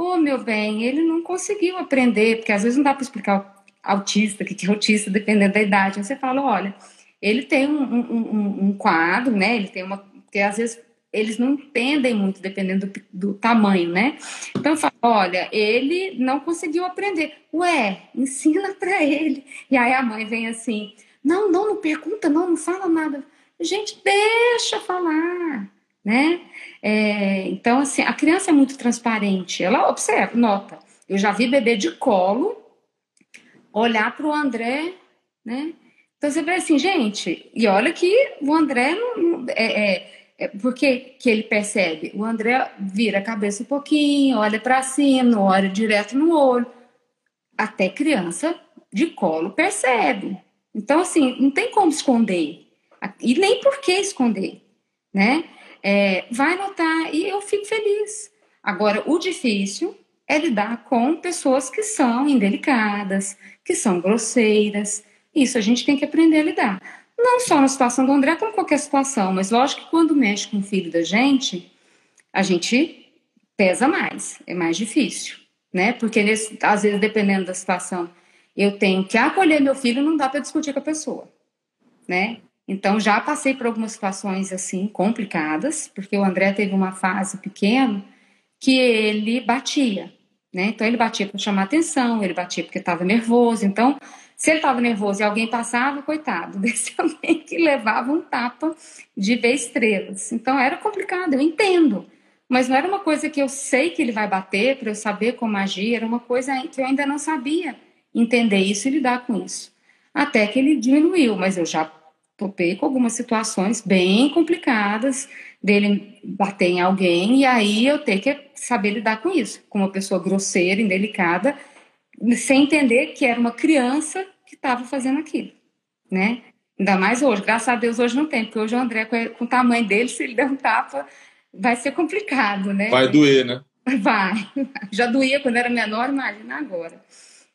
Ô, oh, meu bem, ele não conseguiu aprender, porque às vezes não dá para explicar autista, que é autista, dependendo da idade. Você fala: olha, ele tem um, um, um, quadro, né? Ele tem uma. Porque às vezes eles não entendem muito, dependendo do, do, tamanho, né? Então eu falo, olha, ele não conseguiu aprender. Ué, ensina para ele. E aí a mãe vem assim, não, não, não pergunta, não, não fala nada. Gente, deixa falar, né? É, então, assim, a criança é muito transparente. Ela observa, nota. Eu já vi bebê de colo olhar para o André, né? Então você vê assim, gente, e olha que o André não, é, é é, por que, que ele percebe? O André vira a cabeça um pouquinho, olha para cima, olha direto no olho. Até criança de colo percebe. Então, assim, não tem como esconder. E nem por que esconder, né? É, vai notar e eu fico feliz. Agora, o difícil é lidar com pessoas que são indelicadas, que são grosseiras. Isso a gente tem que aprender a lidar. Não só na situação do André, como qualquer situação, mas lógico que quando mexe com o filho da gente, a gente pesa mais, é mais difícil, né? Porque nesse, às vezes, dependendo da situação, eu tenho que acolher meu filho, não dá para discutir com a pessoa, né? Então já passei por algumas situações assim complicadas, porque o André teve uma fase pequena que ele batia, né? Então ele batia para chamar atenção, ele batia porque estava nervoso. Então se ele estava nervoso e alguém passava, coitado, desse alguém que levava um tapa de ver estrelas. Então era complicado, eu entendo. Mas não era uma coisa que eu sei que ele vai bater para eu saber como agir, era uma coisa que eu ainda não sabia entender isso e lidar com isso. Até que ele diminuiu, mas eu já topei com algumas situações bem complicadas dele bater em alguém e aí eu ter que saber lidar com isso, com uma pessoa grosseira, indelicada, sem entender que era uma criança que estava fazendo aquilo, né? Ainda mais hoje, graças a Deus hoje não tem, porque hoje o André, com o tamanho dele, se ele der um tapa, vai ser complicado, né? Vai doer, né? Vai. Já doía quando era menor, imagina agora.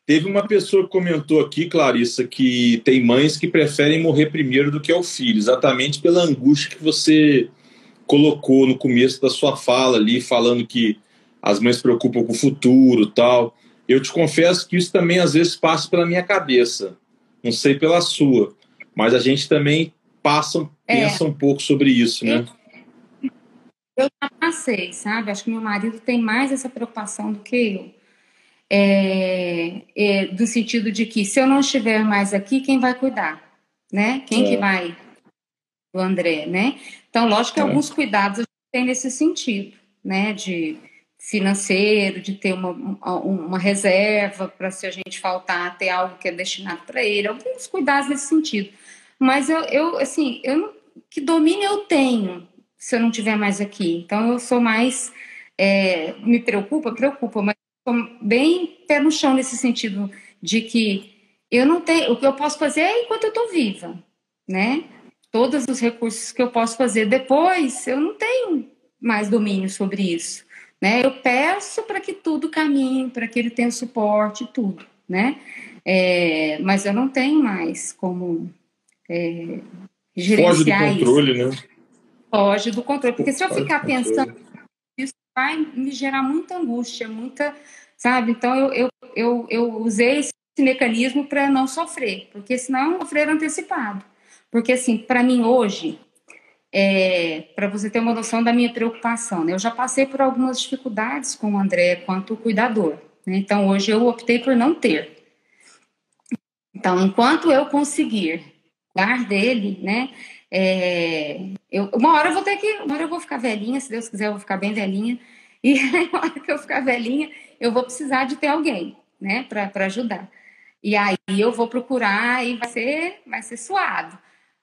Teve uma pessoa que comentou aqui, Clarissa, que tem mães que preferem morrer primeiro do que o filho, exatamente pela angústia que você colocou no começo da sua fala ali, falando que as mães se preocupam com o futuro tal. Eu te confesso que isso também às vezes passa pela minha cabeça, não sei pela sua, mas a gente também passa, é. pensa um pouco sobre isso, né? Eu já passei, sabe? Acho que meu marido tem mais essa preocupação do que eu. É, é, do sentido de que se eu não estiver mais aqui, quem vai cuidar? Né? Quem que é. vai? O André, né? Então, lógico que é. alguns cuidados a gente tem nesse sentido, né? De financeiro, de ter uma, uma reserva para se a gente faltar, ter algo que é destinado para ele, alguns cuidados nesse sentido. Mas eu, eu assim, eu não, que domínio eu tenho se eu não tiver mais aqui? Então eu sou mais, é, me preocupa, preocupa, mas bem pé no chão nesse sentido de que eu não tenho, o que eu posso fazer é enquanto eu estou viva, né? Todos os recursos que eu posso fazer depois, eu não tenho mais domínio sobre isso. Né? Eu peço para que tudo caminhe, para que ele tenha suporte, tudo, né? É, mas eu não tenho mais como é, gerenciar Foge do controle, isso. né? Foge do controle, porque se eu ficar pensando, vai me gerar muita angústia, muita, sabe? Então eu, eu, eu, eu usei esse mecanismo para não sofrer, porque senão sofrer antecipado. Porque assim, para mim hoje, é, para você ter uma noção da minha preocupação. Né? Eu já passei por algumas dificuldades com o André quanto cuidador. Né? Então, hoje eu optei por não ter. Então, enquanto eu conseguir dar dele, né? É, eu, uma hora eu vou ter que. Uma hora eu vou ficar velhinha, se Deus quiser, eu vou ficar bem velhinha. E uma hora que eu ficar velhinha, eu vou precisar de ter alguém, né, para ajudar. E aí eu vou procurar e vai ser, vai ser suado.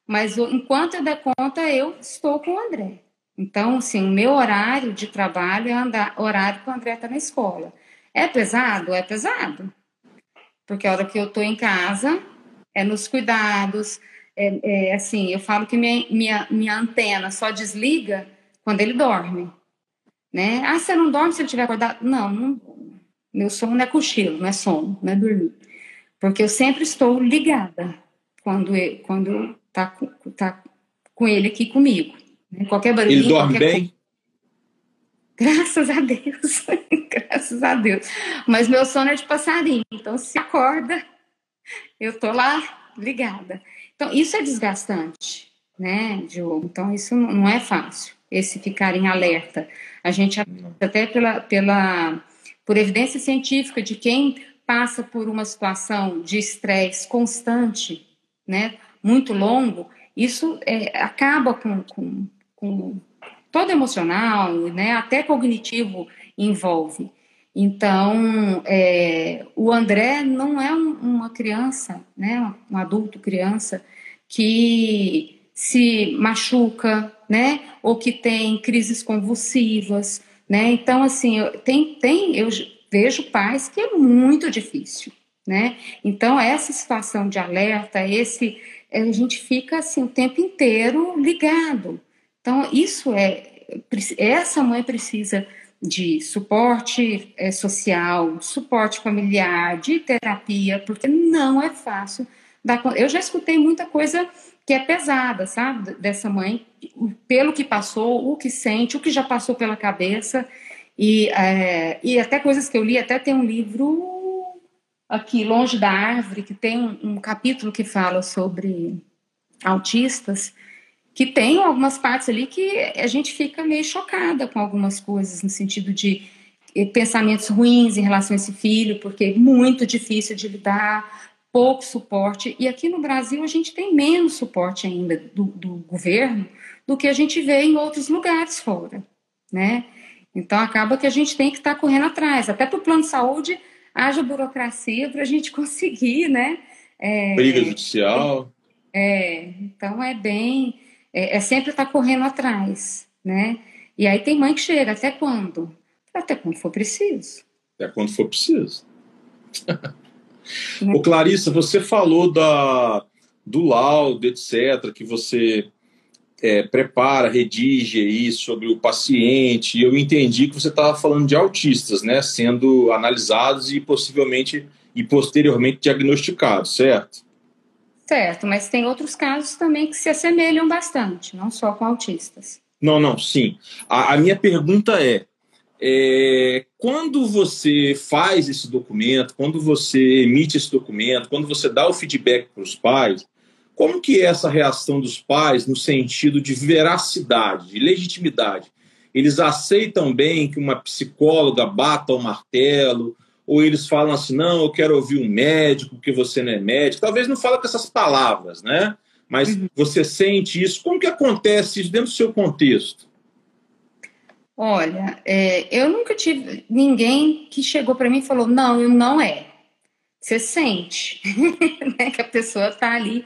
Mas enquanto eu der conta, eu estou com o André. Então, assim, o meu horário de trabalho é andar, horário que o André está na escola. É pesado? É pesado. Porque a hora que eu estou em casa, é nos cuidados. É, é, assim, eu falo que minha, minha, minha antena só desliga quando ele dorme. Né? Ah, você não dorme se ele estiver acordado? Não, não. Meu sono é cochilo, não é sono, não é dormir. Porque eu sempre estou ligada quando, eu, quando tá, tá com ele aqui comigo. Né? Qualquer barulho. Ele dorme bem? Coisa. Graças a Deus. Graças a Deus. Mas meu sono é de passarinho. Então, se acorda, eu tô lá ligada. Então, isso é desgastante, né, Diogo? Então, isso não é fácil, esse ficar em alerta. A gente, até pela, pela, por evidência científica de quem passa por uma situação de estresse constante, né, muito longo, isso é, acaba com, com, com todo emocional, né, até cognitivo envolve. Então, é, o André não é um, uma criança, né, um adulto criança que se machuca, né, ou que tem crises convulsivas, né. Então, assim, tem, tem, eu vejo pais que é muito difícil, né? Então, essa situação de alerta, esse a gente fica assim o tempo inteiro ligado. Então, isso é essa mãe precisa de suporte é, social, suporte familiar, de terapia, porque não é fácil. Dar, eu já escutei muita coisa que é pesada, sabe, dessa mãe, pelo que passou, o que sente, o que já passou pela cabeça, e, é, e até coisas que eu li, até tem um livro aqui longe da árvore, que tem um, um capítulo que fala sobre autistas, que tem algumas partes ali que a gente fica meio chocada com algumas coisas, no sentido de eh, pensamentos ruins em relação a esse filho, porque é muito difícil de lidar, pouco suporte. E aqui no Brasil a gente tem menos suporte ainda do, do governo do que a gente vê em outros lugares fora, né? Então acaba que a gente tem que estar tá correndo atrás, até para o plano de saúde haja burocracia para a gente conseguir, né? É, Briga judicial. É, então é bem, é, é sempre estar tá correndo atrás, né? E aí tem mãe que chega, até quando? Até quando for preciso. Até quando for preciso. Ô Clarissa, você falou da, do laudo, etc., que você é, prepara, redige aí sobre o paciente. E eu entendi que você estava falando de autistas, né, sendo analisados e possivelmente e posteriormente diagnosticados, certo? Certo, mas tem outros casos também que se assemelham bastante, não só com autistas. Não, não, sim. A, a minha pergunta é, é, quando você faz esse documento, quando você emite esse documento, quando você dá o feedback para os pais, como que é essa reação dos pais no sentido de veracidade, de legitimidade? Eles aceitam bem que uma psicóloga bata o martelo, ou eles falam assim, não, eu quero ouvir um médico, porque você não é médico. Talvez não fala com essas palavras, né? Mas uhum. você sente isso. Como que acontece isso dentro do seu contexto? Olha, é, eu nunca tive ninguém que chegou para mim e falou, não, não é. Você sente né, que a pessoa está ali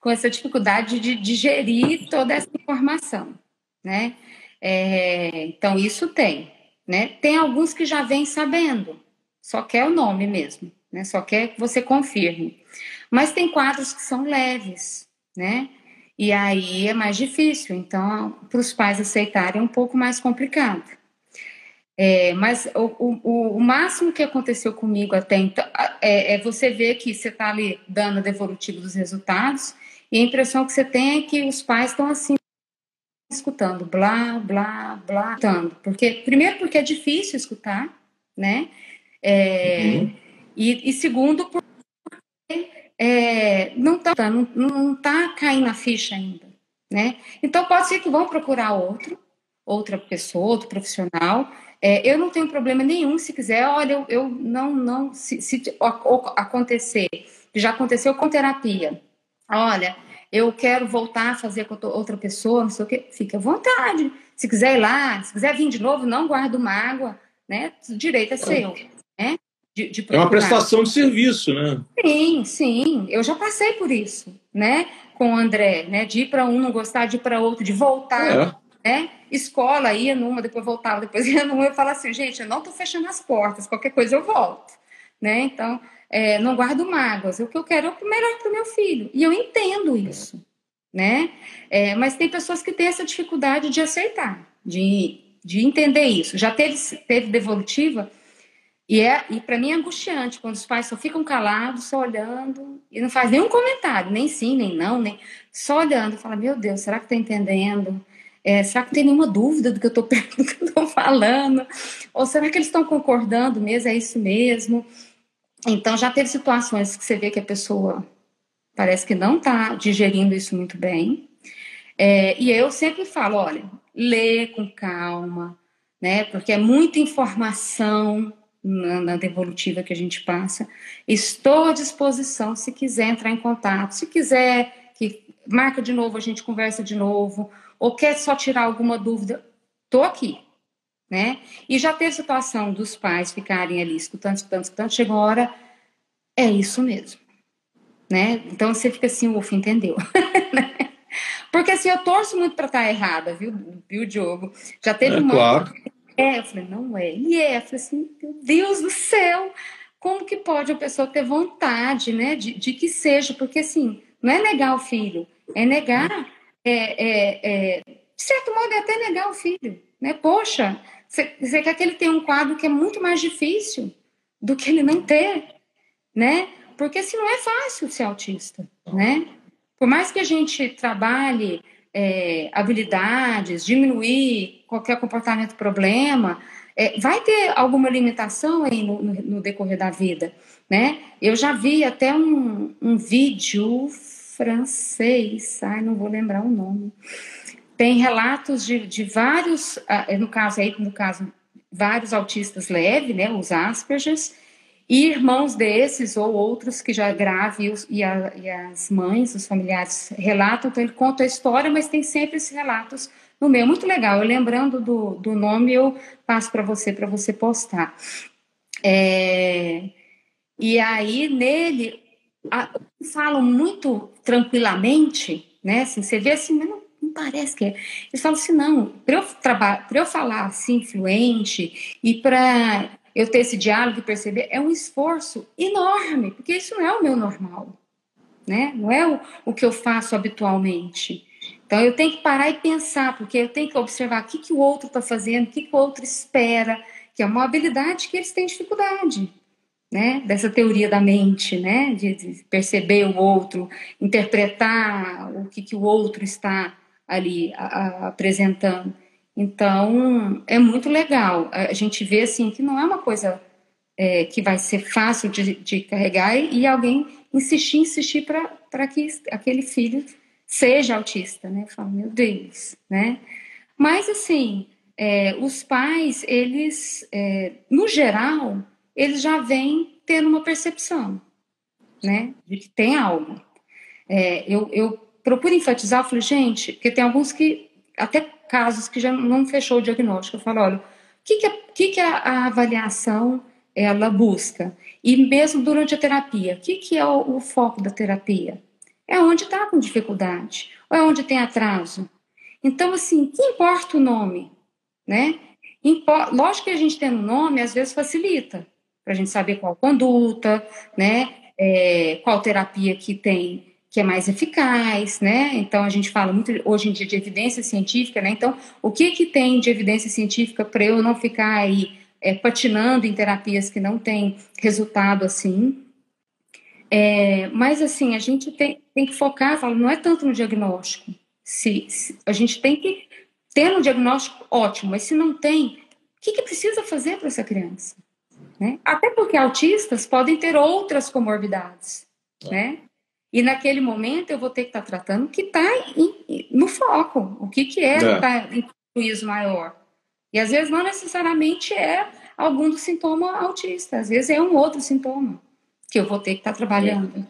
com essa dificuldade de digerir toda essa informação, né? É, então, isso tem, né? Tem alguns que já vêm sabendo, só quer o nome mesmo, né? Só quer que você confirme. Mas tem quadros que são leves, né? E aí é mais difícil, então, para os pais aceitarem é um pouco mais complicado. É, mas o, o, o, máximo que aconteceu comigo até então é, é você ver que você está ali dando a devolutiva dos resultados e a impressão que você tem é que os pais estão assim, escutando, blá, blá, blá, escutando. Porque, primeiro, porque é difícil escutar, né? É, uhum. e, e, segundo, porque é, não está não, não tá caindo a ficha ainda, né? Então, pode ser que vão procurar outro, outra pessoa, outro profissional. É, eu não tenho problema nenhum se quiser, olha, eu, eu não, não, se, se acontecer, já aconteceu com terapia, olha, eu quero voltar a fazer com outra pessoa, não sei o quê, fique à vontade. Se quiser ir lá, se quiser vir de novo, não guarda mágoa, né? O direito é seu, né? De, de é uma prestação de serviço, né? Sim, sim. Eu já passei por isso, né? com o André, né? De ir para um, não gostar, de ir para outro, de voltar, é. né? Escola, ia numa, depois voltava, depois ia numa. Eu falo assim, gente, eu não estou fechando as portas, qualquer coisa eu volto, né? Então, é, não guardo mágoas. O que eu quero é o melhor para o meu filho. E eu entendo isso, né? É, mas tem pessoas que têm essa dificuldade de aceitar, de, de entender isso. Já teve, teve devolutiva e, é, e para mim é angustiante quando os pais só ficam calados, só olhando, e não faz nenhum comentário, nem sim, nem não, nem só olhando. Fala, meu Deus, será que está entendendo? É, será que tem nenhuma dúvida do que eu estou falando? Ou será que eles estão concordando mesmo? É isso mesmo? Então, já teve situações que você vê que a pessoa parece que não está digerindo isso muito bem. É, e eu sempre falo: olha, lê com calma, né? Porque é muita informação na, na devolutiva que a gente passa. Estou à disposição se quiser entrar em contato, se quiser que marca de novo, a gente conversa de novo, ou quer só tirar alguma dúvida, estou aqui. Né? E já teve situação dos pais ficarem ali escutando, escutando, escutando, chegou a hora, é isso mesmo. Né? Então você fica assim, o entendeu. Porque assim, eu torço muito para estar tá errada, viu, viu, Diogo? Já teve é, uma. Claro é, eu falei, não é. E é, eu falei assim, meu Deus do céu, como que pode a pessoa ter vontade, né, de, de que seja? Porque assim, não é negar o filho, é negar, é, é, é, de certo modo, é até negar o filho, né? Poxa, você quer que ele tenha um quadro que é muito mais difícil do que ele não ter, né? Porque assim, não é fácil ser autista, né? Por mais que a gente trabalhe é, habilidades, diminuir qualquer comportamento problema, é, vai ter alguma limitação aí no, no, decorrer da vida, né? Eu já vi até um, um vídeo francês, ai, não vou lembrar o nome. Tem relatos de, de vários, ah, no caso aí, no caso, vários autistas leves, né, os Aspergers, e irmãos desses ou outros que já grave e, e, as mães, os familiares relatam, então ele conta a história, mas tem sempre esses relatos no meio. Muito legal. Eu lembrando do, do nome, eu passo para você, para você postar. É, e aí, nele, a, falam muito tranquilamente, né? Assim, você vê assim, mas não, não parece que é. Eles falam assim, não, para eu, eu falar assim, fluente, e para eu ter esse diálogo e perceber, é um esforço enorme, porque isso não é o meu normal, né? Não é o, o que eu faço habitualmente. Então eu tenho que parar e pensar, porque eu tenho que observar o que, que o outro está fazendo, o que, que o outro espera, que é uma habilidade que eles têm dificuldade, né? Dessa teoria da mente, né? De, de perceber o outro, interpretar o que, que o outro está ali a, a, apresentando. Então, é muito legal. A gente vê, assim, que não é uma coisa é, que vai ser fácil de, de carregar e, alguém insistir, insistir para que aquele filho seja autista, né? Fala, meu Deus, né? Mas, assim, é, os pais, eles, é, no geral, eles já vêm tendo uma percepção, né? De que tem algo. É, eu, eu procuro enfatizar, eu falei, gente, porque tem alguns que até casos que já não fechou o diagnóstico. Eu falo, olha, o que, que, a, que, que a, a, avaliação ela busca? E mesmo durante a terapia, o que, que é o, o foco da terapia? É onde está com dificuldade, ou é onde tem atraso. Então, assim, que importa o nome, né? Impor, lógico que a gente tendo nome, às vezes facilita, para a gente saber qual conduta, né? É, qual terapia que tem que é mais eficaz, né? Então a gente fala muito hoje em dia de evidência científica, né? Então o que que tem de evidência científica para eu não ficar aí é, patinando em terapias que não têm resultado assim? É, mas assim a gente tem, tem que focar, falo, não é tanto no diagnóstico. Se, se a gente tem que ter um diagnóstico ótimo, mas se não tem, o que, que precisa fazer para essa criança? Né? Até porque autistas podem ter outras comorbidades, é. né? E naquele momento eu vou ter que estar tá tratando o que está no foco, o que, que é, é. Tá em prejuízo maior. E às vezes não necessariamente é algum do sintoma autista, às vezes é um outro sintoma que eu vou ter que estar tá trabalhando.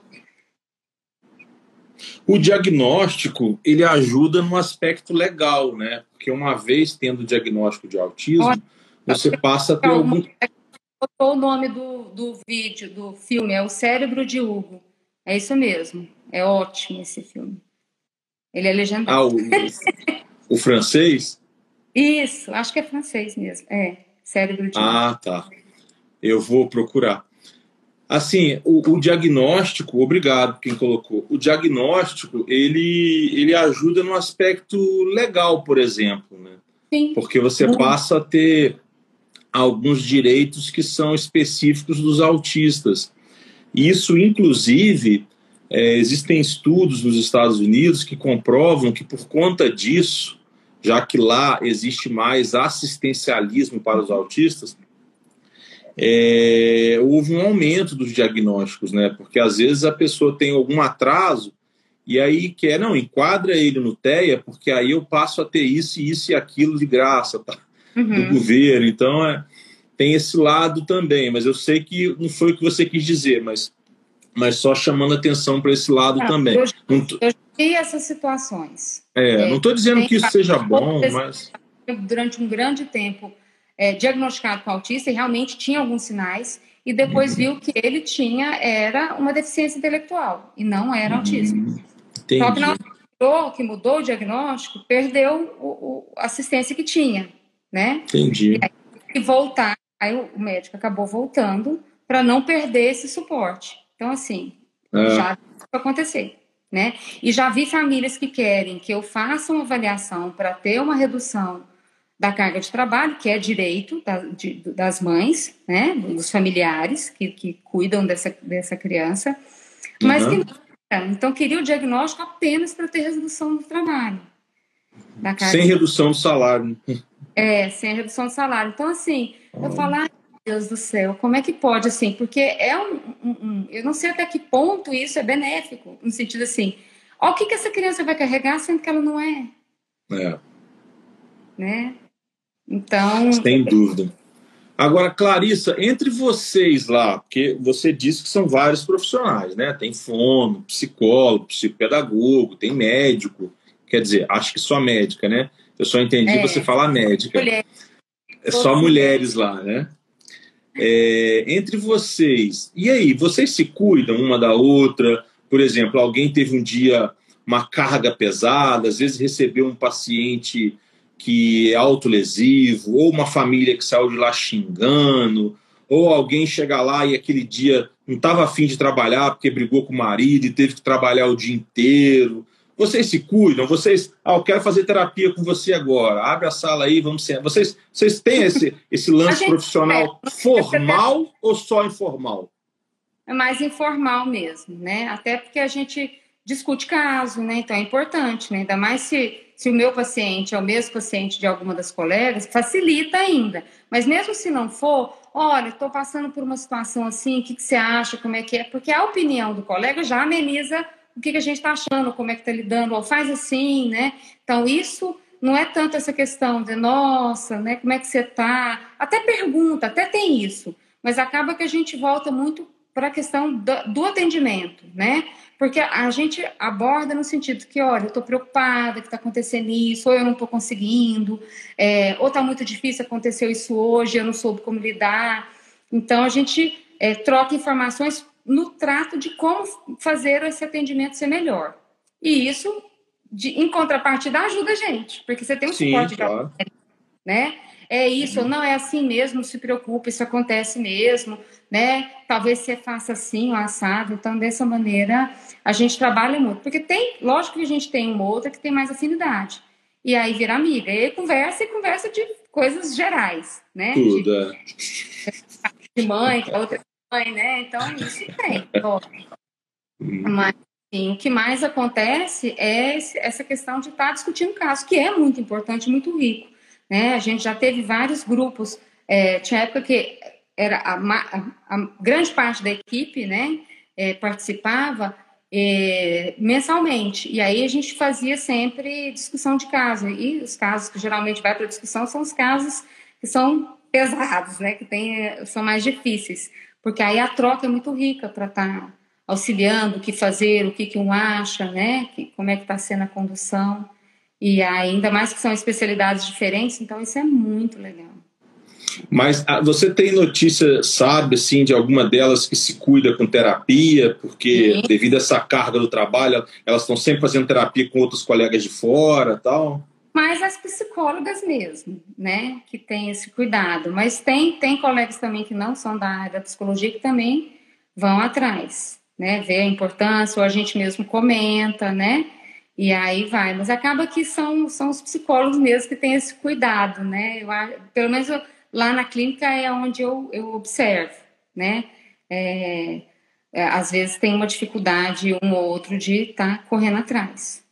O diagnóstico, ele ajuda no aspecto legal, né? Porque uma vez tendo o diagnóstico de autismo, Olha, você passa a ter algum... O nome do, do vídeo, do filme, é O Cérebro de Hugo. É isso mesmo. É ótimo esse filme. Ele é legendado. Ah, o, o francês? Isso, acho que é francês mesmo. É, cérebro de. Ah, tá. Eu vou procurar. Assim, o, o, diagnóstico, obrigado quem colocou. O diagnóstico, ele, ele ajuda no aspecto legal, por exemplo, né? Sim. Porque você passa a ter alguns direitos que são específicos dos autistas. Isso, inclusive, é, existem estudos nos Estados Unidos que comprovam que, por conta disso, já que lá existe mais assistencialismo para os autistas, é, houve um aumento dos diagnósticos, né? Porque às vezes a pessoa tem algum atraso e aí quer, não, enquadra ele no TEA, porque aí eu passo a ter isso, isso e aquilo de graça tá? uhum. do governo. Então, é, tem esse lado também, mas eu sei que não foi o que você quis dizer, mas, mas só chamando atenção para esse lado também. Eu, não eu vi essas situações. É, é não estou dizendo que isso seja bom, mas... Durante um grande tempo é, diagnosticado com autista e realmente tinha alguns sinais, e depois uhum. viu que ele tinha era uma deficiência intelectual e não era uhum. autismo. Entendi. Só que na hora que mudou o diagnóstico, perdeu o, o, a assistência que tinha, né? Entendi. E, aí, voltar, aí o médico acabou voltando para não perder esse suporte. Então, assim, é. já acontecer. Né? E já vi famílias que querem que eu faça uma avaliação para ter uma redução da carga de trabalho, que é direito da, de, das mães, né, dos familiares que, que cuidam dessa, dessa criança, mas uhum. que então queria o diagnóstico apenas para ter redução do trabalho. sem redução do salário. É, sem redução do salário. Então, assim, eu falo, ai, Deus do céu, como é que pode, assim? Porque é um, um, um, Eu não sei até que ponto isso é benéfico, no sentido assim, ó, o que, que essa criança vai carregar sendo que ela não é. É. Né? Então. Sem dúvida. Agora, Clarissa, entre vocês lá, porque você disse que são vários profissionais, né? Tem fono, psicólogo, psicopedagogo, tem médico. Quer dizer, acho que só médica, né? Eu só entendi é, você falar médica. Mulher. É só mulheres lá, né? É, entre vocês, e aí, vocês se cuidam uma da outra? Por exemplo, alguém teve um dia uma carga pesada, às vezes recebeu um paciente que é autolesivo, ou uma família que saiu de lá xingando, ou alguém chega lá e aquele dia não estava afim de trabalhar porque brigou com o marido e teve que trabalhar o dia inteiro. Vocês se cuidam, vocês, ah, eu quero fazer terapia com você agora, abre a sala aí, vamos ser. Vocês, vocês têm esse, esse lance profissional é, formal ou só informal? É mais informal mesmo, né? Até porque a gente discute caso, né? Então é importante, né? Ainda mais se se o meu paciente é o mesmo paciente de alguma das colegas, facilita ainda. Mas mesmo se não for, olha, estou passando por uma situação assim, o que, que, você acha, como é que é? Porque a opinião do colega já ameniza o que, que a gente está achando, como é que está lidando, ou faz assim, né? Então, isso não é tanto essa questão de, nossa, né, como é que você está? Até pergunta, até tem isso. Mas acaba que a gente volta muito para a questão do, do atendimento, né? Porque a gente aborda no sentido que, olha, eu estou preocupada que está acontecendo isso, ou eu não estou conseguindo, é, ou está muito difícil, aconteceu isso hoje, eu não soube como lidar. Então, a gente é, troca informações no trato de como fazer esse atendimento ser melhor. E isso, de, em contrapartida, ajuda a gente, porque você tem um Sim, suporte claro. da né? É isso, uhum. não é assim mesmo, se preocupe, isso acontece mesmo, né? Talvez você faça assim, o assado. Então, dessa maneira, a gente trabalha muito. Porque tem, lógico que a gente tem uma outra que tem mais afinidade. E aí vira amiga. E aí conversa e conversa de coisas gerais, né? Tudo, de, é. de mãe, que a outra mãe, né? Então, isso tem. Mas Sim, o que mais acontece é essa questão de estar discutindo caso, que é muito importante, muito rico. Né? A gente já teve vários grupos, é, tinha época que era a, a, a, grande parte da equipe né, é, participava é, mensalmente. E aí a gente fazia sempre discussão de caso. E os casos que geralmente vai para discussão são os casos que são pesados, né, que tem, são mais difíceis. Porque aí a troca é muito rica para estar tá auxiliando o que fazer, o que, que um acha, né, que, como é que está sendo a condução. E ainda mais que são especialidades diferentes, então isso é muito legal. Mas ah, você tem notícia, sabe, assim, de alguma delas que se cuida com terapia, porque Sim. devido a essa carga do trabalho, elas estão sempre fazendo terapia com outros colegas de fora tal? Mas as psicólogas mesmo, né, que têm esse cuidado. Mas tem, tem colegas também que não são da área da psicologia que também vão atrás, né, vê a importância, ou a gente mesmo comenta, né, e aí vai. Mas acaba que são, são os psicólogos mesmo que têm esse cuidado, né, eu, pelo menos eu, lá na clínica é onde eu, eu observo, né? É, é, às vezes tem uma dificuldade um ou outro de estar tá correndo atrás.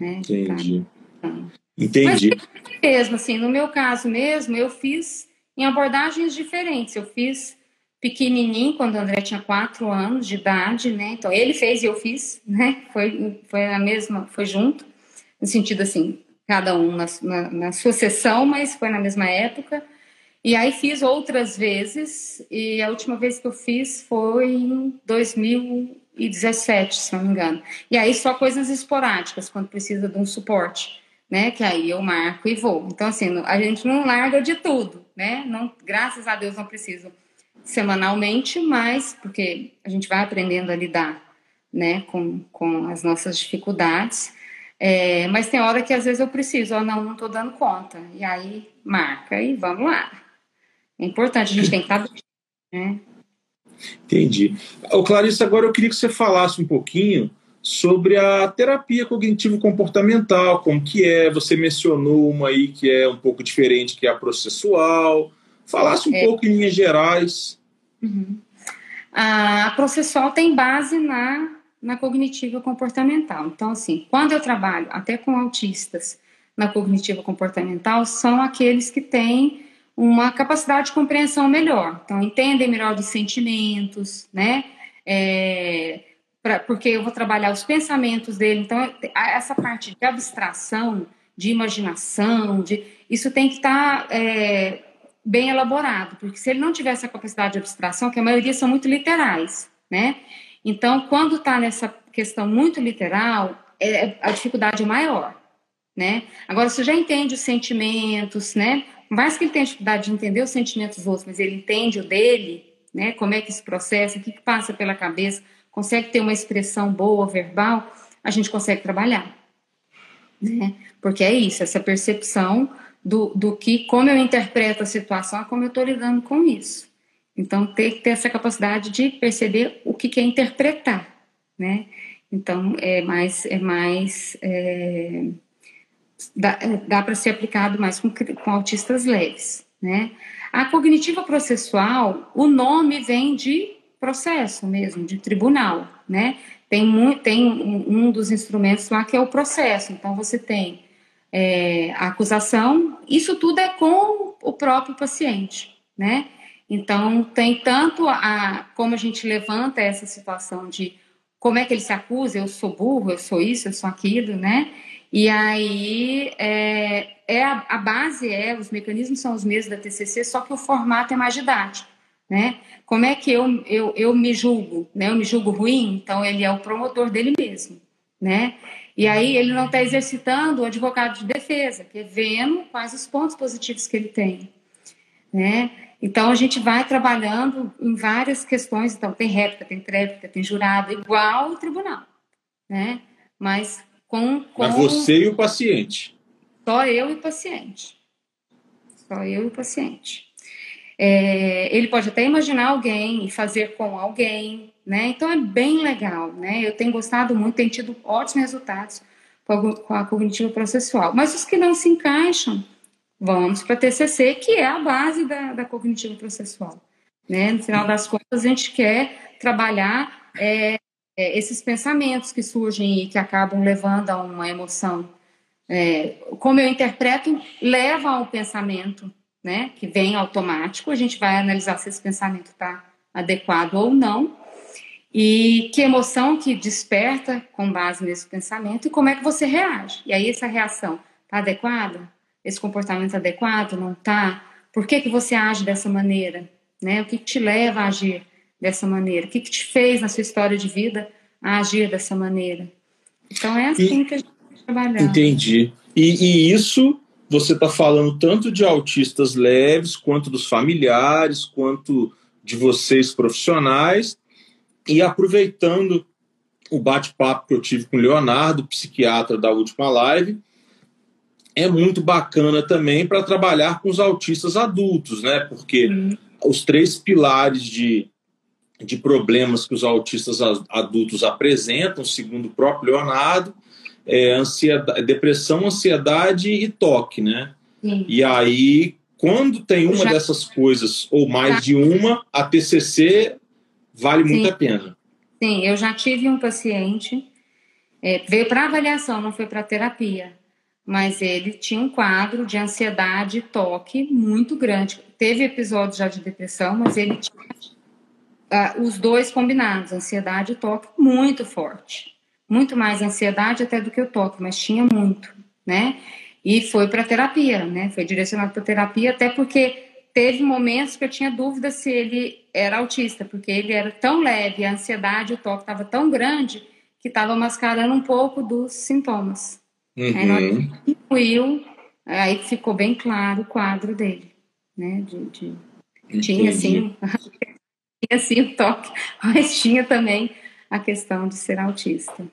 Né? Entendi. Tá, Entendi. Mas mesmo, assim, no meu caso mesmo, eu fiz em abordagens diferentes. Eu fiz pequenininho, quando o André tinha quatro anos de idade, né? Então, ele fez e eu fiz, né? Foi, foi a mesma, foi junto, no sentido assim, cada um na, na, na sua sessão, mas foi na mesma época. E aí fiz outras vezes, e a última vez que eu fiz foi em 2017, se não me engano. E aí só coisas esporádicas, quando precisa de um suporte, né? Que aí eu marco e vou. Então, assim, a gente não larga de tudo, né? Não, graças a Deus não preciso semanalmente, mas porque a gente vai aprendendo a lidar, né, com, com as nossas dificuldades. É, mas tem hora que às vezes eu preciso, ó, não, não estou dando conta. E aí marca e vamos lá. É importante, a gente tem que estar né? Entendi. Ô, Clarice, agora eu queria que você falasse um pouquinho sobre a terapia cognitivo-comportamental, como que é, você mencionou uma aí que é um pouco diferente, que é a processual, falasse um é. pouco em linhas gerais. Uhum. A processual tem base na, na cognitiva comportamental. Então, assim, quando eu trabalho até com autistas na cognitiva comportamental, são aqueles que têm uma capacidade de compreensão melhor. Então, entendem melhor dos sentimentos, né? É, pra, porque eu vou trabalhar os pensamentos dele. Então, essa parte de abstração, de imaginação, de, isso tem que estar tá, é, bem elaborado, porque se ele não tiver essa capacidade de abstração, que a maioria são muito literais, né? Então, quando está nessa questão muito literal, é, a dificuldade é maior, né? Agora, você já entende os sentimentos, né? Mais que ele tenha dificuldade de entender os sentimentos dos outros, mas ele entende o dele, né? Como é que se processa, o que, que passa pela cabeça, consegue ter uma expressão boa, verbal, a gente consegue trabalhar. Né? Porque é isso, essa percepção do, do que, como eu interpreto a situação, como eu estou lidando com isso. Então, ter que ter essa capacidade de perceber o que, que é interpretar, né? Então, é mais, é mais é, dá, dá para ser aplicado mais com, com autistas leves, né? A cognitiva processual, o nome vem de processo mesmo, de tribunal, né? Tem, muito, tem um, um dos instrumentos lá que é o processo. Então, você tem é, a acusação, isso tudo é com o próprio paciente, né? Então, tem tanto a como a gente levanta essa situação de como é que ele se acusa, eu sou burro, eu sou isso, eu sou aquilo, né? E aí é, é a, a, base é, os mecanismos são os mesmos da TCC, só que o formato é mais didático, né? Como é que eu, eu, eu me julgo, né? Eu me julgo ruim, então ele é o promotor dele mesmo, né? E aí ele não está exercitando o advogado de defesa, que é vendo quais os pontos positivos que ele tem, né? Então a gente vai trabalhando em várias questões, então tem réplica, tem tréplica, tem jurado, igual o tribunal, né? Mas com, com... Mas você e o paciente. Só eu e o paciente. Só eu e o paciente. É, ele pode até imaginar alguém e fazer com alguém, né? Então é bem legal, né? Eu tenho gostado muito, tenho tido ótimos resultados com a cognitiva processual. Mas os que não se encaixam, vamos para a TCC, que é a base da, da cognitiva processual. Né? No final das contas, a gente quer trabalhar é, é, esses pensamentos que surgem e que acabam levando a uma emoção. É, como eu interpreto, leva ao pensamento, né, que vem automático. A gente vai analisar se esse pensamento está adequado ou não. E que emoção que desperta com base nesse pensamento e como é que você reage. E aí essa reação está adequada? Esse comportamento adequado? Não está? Por que, que você age dessa maneira? Né? O que, que te leva a agir? Dessa maneira? O que, que te fez na sua história de vida a agir dessa maneira? Então é assim e, que a gente trabalha. Entendi. E, e, isso você está falando tanto de autistas leves, quanto dos familiares, quanto de vocês profissionais, e aproveitando o bate-papo que eu tive com o Leonardo, psiquiatra da última live, é muito bacana também para trabalhar com os autistas adultos, né? Porque uhum. os três pilares de, de problemas que os autistas adultos apresentam, segundo o próprio Leonardo, é ansiedade, depressão, ansiedade e toque, né? Sim. E aí, quando tem uma Já... dessas coisas, ou mais de uma, a TCC vale Sim. muito a pena. Sim, eu já tive um paciente, é, veio para avaliação, não foi para terapia, mas ele tinha um quadro de ansiedade e toque muito grande. Teve episódios já de depressão, mas ele tinha uh, os dois combinados, ansiedade e toque, muito forte. Muito mais ansiedade até do que o toque, mas tinha muito, né? E foi para terapia, né? Foi direcionado para terapia, até porque teve momentos que eu tinha dúvida se ele era autista, porque ele era tão leve, a ansiedade, o toque estava tão grande que estava mascarando um pouco dos sintomas. Uhum. Aí nós incluiu, aí ficou bem claro o quadro dele, né? De, de tinha assim, tinha assim o toque, mas tinha também a questão de ser autista.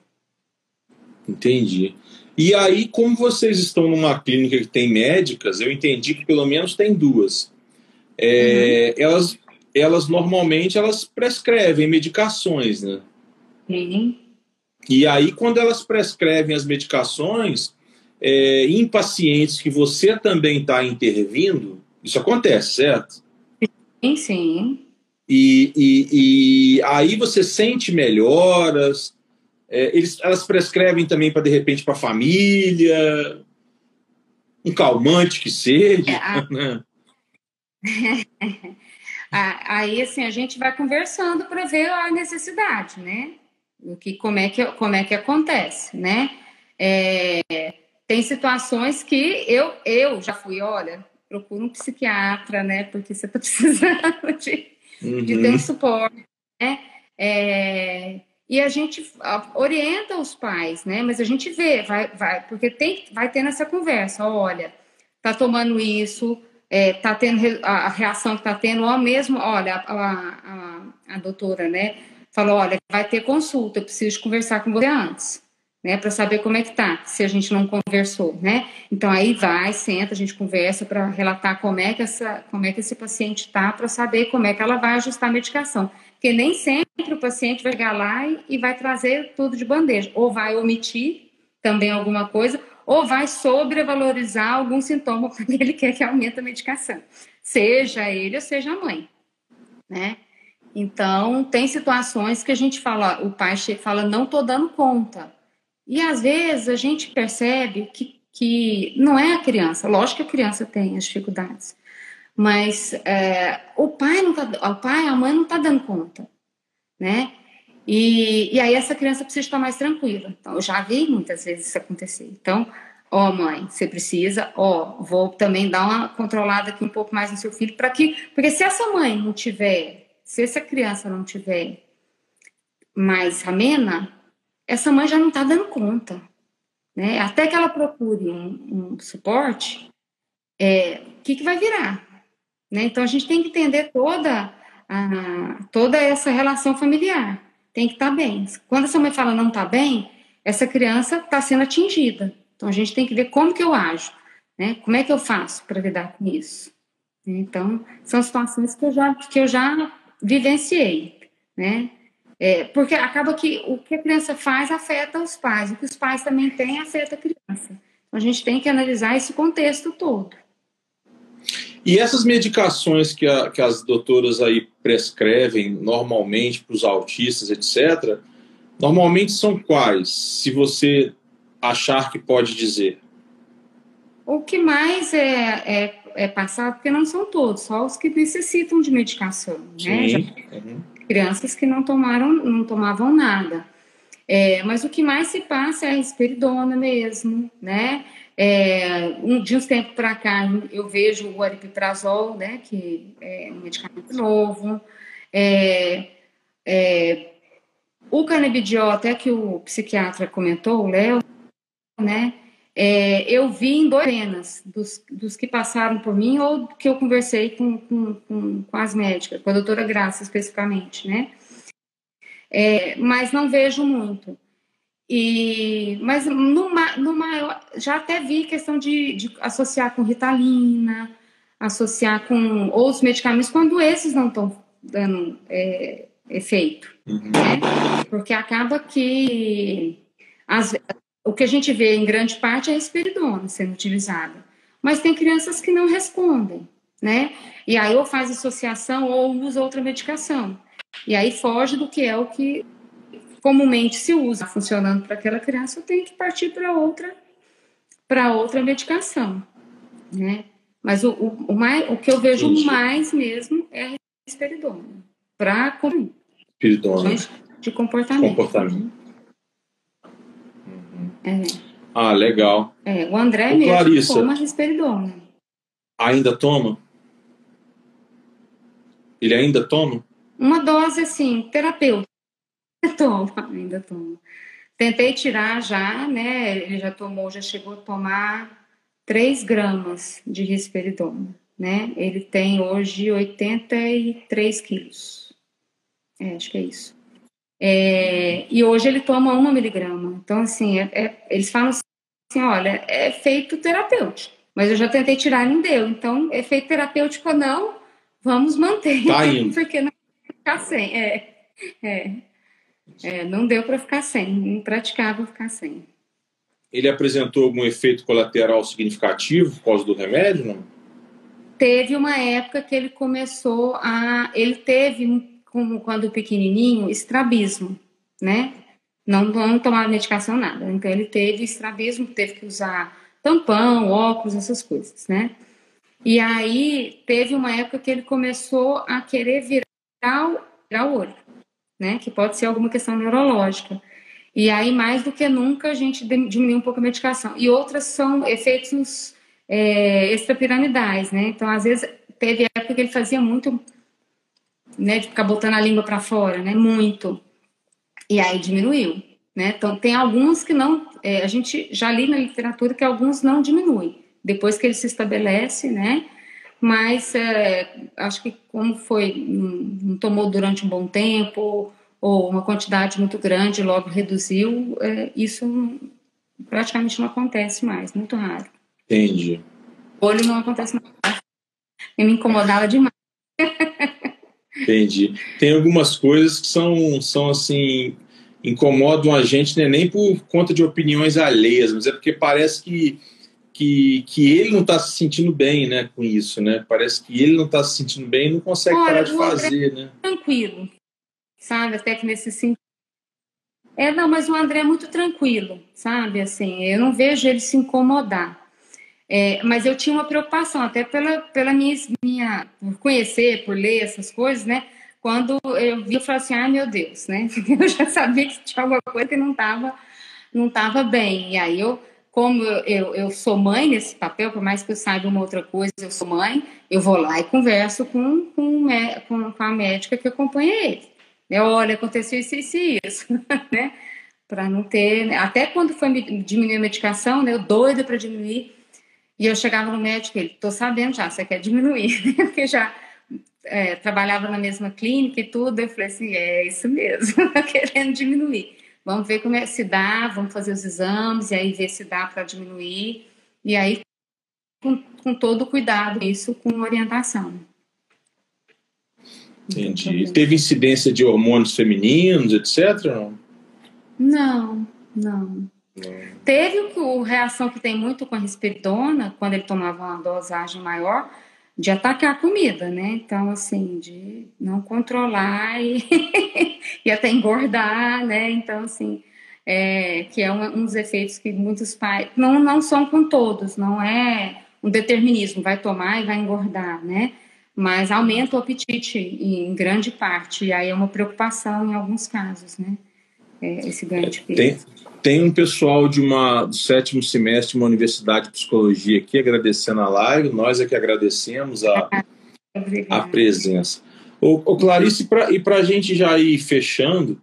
Entendi. E aí, como vocês estão numa clínica que tem médicas, eu entendi que pelo menos tem duas. É, uhum. Elas, elas normalmente elas prescrevem medicações, né? Sim. E aí, quando elas prescrevem as medicações, é, em pacientes que você também está intervindo, isso acontece, certo? Sim, sim. E, e, e aí você sente melhoras. É, eles, elas prescrevem também para, de repente, para a família, um calmante que seja. É, a... né? aí, assim, a gente vai conversando para ver a necessidade, né? O que, como, é que, como é que acontece, né? É, tem situações que eu, eu já fui, olha, procura um psiquiatra, né? Porque você está precisando de, uhum. de ter um suporte, né? É, e a gente orienta os pais, né? Mas a gente vê, vai, vai, porque tem, vai tendo essa conversa, olha, tá tomando isso, é, tá tendo a reação que tá tendo, ou mesmo, olha, a, a, a doutora, né? Falou, olha, vai ter consulta, eu preciso conversar com você antes, né? Para saber como é que tá, se a gente não conversou, né? Então aí vai, senta, a gente conversa para relatar como é que essa, como é que esse paciente tá, para saber como é que ela vai ajustar a medicação. Porque nem sempre o paciente vai chegar lá e, e vai trazer tudo de bandeja, ou vai omitir também alguma coisa, ou vai sobrevalorizar algum sintoma porque ele quer que aumente a medicação, seja ele ou seja a mãe, né? Então, tem situações que a gente fala, o pai fala, não tô dando conta. E às vezes a gente percebe que, que não é a criança, lógico que a criança tem as dificuldades, mas é, o pai não tá, o pai, a mãe não tá dando conta, né? E, e aí essa criança precisa estar mais tranquila. Então, eu já vi muitas vezes isso acontecer. Então, ó, mãe, você precisa, ó, vou também dar uma controlada aqui um pouco mais no seu filho, para que, porque se essa mãe não tiver, se essa criança não tiver mais amena, essa mãe já não está dando conta, né? Até que ela procure um, um suporte, é, o que, que vai virar? Né? Então a gente tem que entender toda a, toda essa relação familiar tem que estar tá bem. Quando essa mãe fala não está bem, essa criança está sendo atingida. Então a gente tem que ver como que eu ajo, né? Como é que eu faço para lidar com isso? Então são situações que eu já que eu já vivenciei, né? É, porque acaba que o que a criança faz afeta os pais, o que os pais também têm afeta a criança. Então a gente tem que analisar esse contexto todo. E essas medicações que, a, que as doutoras aí prescrevem normalmente para os autistas, etc., normalmente são quais, se você achar que pode dizer? O que mais é, é, é passado, porque não são todos, só os que necessitam de medicação, né? Já, uhum. Crianças que não tomaram, não tomavam nada. É, mas o que mais se passa é a risperidona mesmo, né? É, um, de uns tempos para cá, eu vejo o aripiprazol, né, que é um medicamento novo. É, é, o canabidiol, até que o psiquiatra comentou, o Léo, né, é, eu vi em dois apenas dos, dos que passaram por mim ou que eu conversei com, com, com, com as médicas, com a doutora Graça especificamente, né? É, mas não vejo muito. E, mas numa, numa, já até vi questão de, de associar com ritalina, associar com outros medicamentos quando esses não estão dando é, efeito, uhum. né? Porque acaba que as, o que a gente vê em grande parte é a risperidona sendo utilizada. Mas tem crianças que não respondem, né? E aí ou faz associação ou usa outra medicação. E aí foge do que é o que comumente se usa. Funcionando para aquela criança, eu tenho que partir para outra para outra medicação, né? Mas o, o, o, mais, o que eu vejo Entendi. mais mesmo é a risperidona para de comportamento. comportamento. É. Ah, legal. É, o André Ô, mesmo Clarissa, toma risperidona. Ainda toma? Ele ainda toma? Uma dose, assim, terapêutica. Toma, ainda toma. Tentei tirar já, né? Ele já tomou, já chegou a tomar 3 gramas de risperidona, né? Ele tem hoje 83 quilos. É, acho que é isso. É, e hoje ele toma uma miligrama. Então, assim, é, é, eles falam assim, olha, é efeito terapêutico. Mas eu já tentei tirar e não deu. Então, efeito terapêutico ou não, vamos manter. Tá indo. Porque não ficar sem. É, é, é não deu para ficar sem. Impraticável ficar sem. Ele apresentou algum efeito colateral significativo por causa do remédio, não? Teve uma época que ele começou a... Ele teve como quando pequenininho, estrabismo, né? Não, não tomava medicação, nada. Então, ele teve estrabismo, teve que usar tampão, óculos, essas coisas, né? E aí, teve uma época que ele começou a querer virar o, virar o olho, né? Que pode ser alguma questão neurológica. E aí, mais do que nunca, a gente diminuiu um pouco a medicação. E outras são efeitos é, extrapiramidais, né? Então, às vezes, teve época que ele fazia muito né, de ficar botando a língua para fora, né, muito. E aí diminuiu, né? Então tem alguns que não, é, a gente já li na literatura que alguns não diminuem depois que ele se estabelece, né? Mas é, acho que como foi, não tomou durante um bom tempo ou uma quantidade muito grande, logo reduziu, é, isso praticamente não acontece mais, muito raro. Entendi. O olho não acontece mais. me incomodava demais. Entendi. Tem algumas coisas que são, são assim, incomodam a gente, né? nem por conta de opiniões alheias, mas é porque parece que, que, que ele não está se sentindo bem né, com isso, né? Parece que ele não está se sentindo bem e não consegue Olha, parar de fazer, né? Tranquilo, sabe? Até que nesse sentido. É, não, mas o André é muito tranquilo, sabe? Assim, eu não vejo ele se incomodar. É, mas eu tinha uma preocupação, até pela, pela minha, minha, por conhecer, por ler essas coisas, né? Quando eu vi, eu falei assim, ah, meu Deus, né? Eu já sabia que tinha alguma coisa que não estava não tava bem. E aí eu, como eu, eu, eu, sou mãe nesse papel, por mais que eu saiba uma outra coisa, eu sou mãe, eu vou lá e converso com, com, com, a médica que acompanha ele. Né? Olha, aconteceu isso, isso e isso, né? Para não ter. Né? Até quando foi diminuir a medicação, né? Eu doida para diminuir e eu chegava no médico, ele, tô sabendo já, você quer diminuir, porque já é, trabalhava na mesma clínica e tudo, eu falei assim, é isso mesmo, querendo diminuir. Vamos ver como é se dá, vamos fazer os exames e aí ver se dá para diminuir. E aí, com, com todo cuidado, isso com orientação. Entendi. Teve incidência de hormônios femininos, etc? Não, não. Teve o, reação que tem muito com a risperidona, quando ele tomava uma dosagem maior, de atacar a comida, né? Então, assim, de não controlar e, e até engordar, né? Então, assim, é, que é um, um, dos efeitos que muitos pais. Não, não são com todos, não é um determinismo, vai tomar e vai engordar, né? Mas aumenta o apetite em grande parte, e aí é uma preocupação em alguns casos, né? É, esse ganho de peso. Tem, tem um pessoal de uma, do sétimo semestre de uma universidade de psicologia aqui agradecendo a live, nós é que agradecemos a, a presença. O, o Clarice, pra, e para a gente já ir fechando,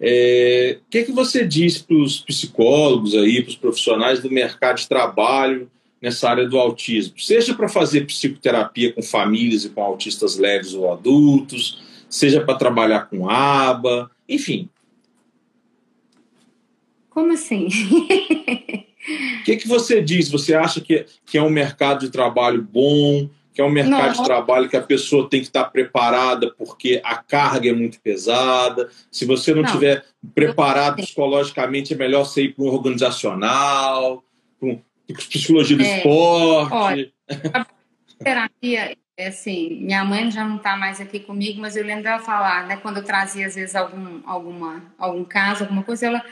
É, o que, é que você diz para os psicólogos aí, para os profissionais do mercado de trabalho nessa área do autismo? Seja para fazer psicoterapia com famílias e com autistas leves ou adultos, seja para trabalhar com aba, enfim. Como assim? O que, que você diz? Você acha que, que é um mercado de trabalho bom? Que é um mercado Não. de trabalho que a pessoa tem que estar preparada porque a carga é muito pesada. Se você não, não. tiver preparado psicologicamente, é melhor você ir para um organizacional, para psicologia do é. esporte. Olha, a terapia, é assim, minha mãe já não está mais aqui comigo, mas eu lembro dela falar, né, quando eu trazia às vezes algum, alguma, algum caso, alguma coisa, ela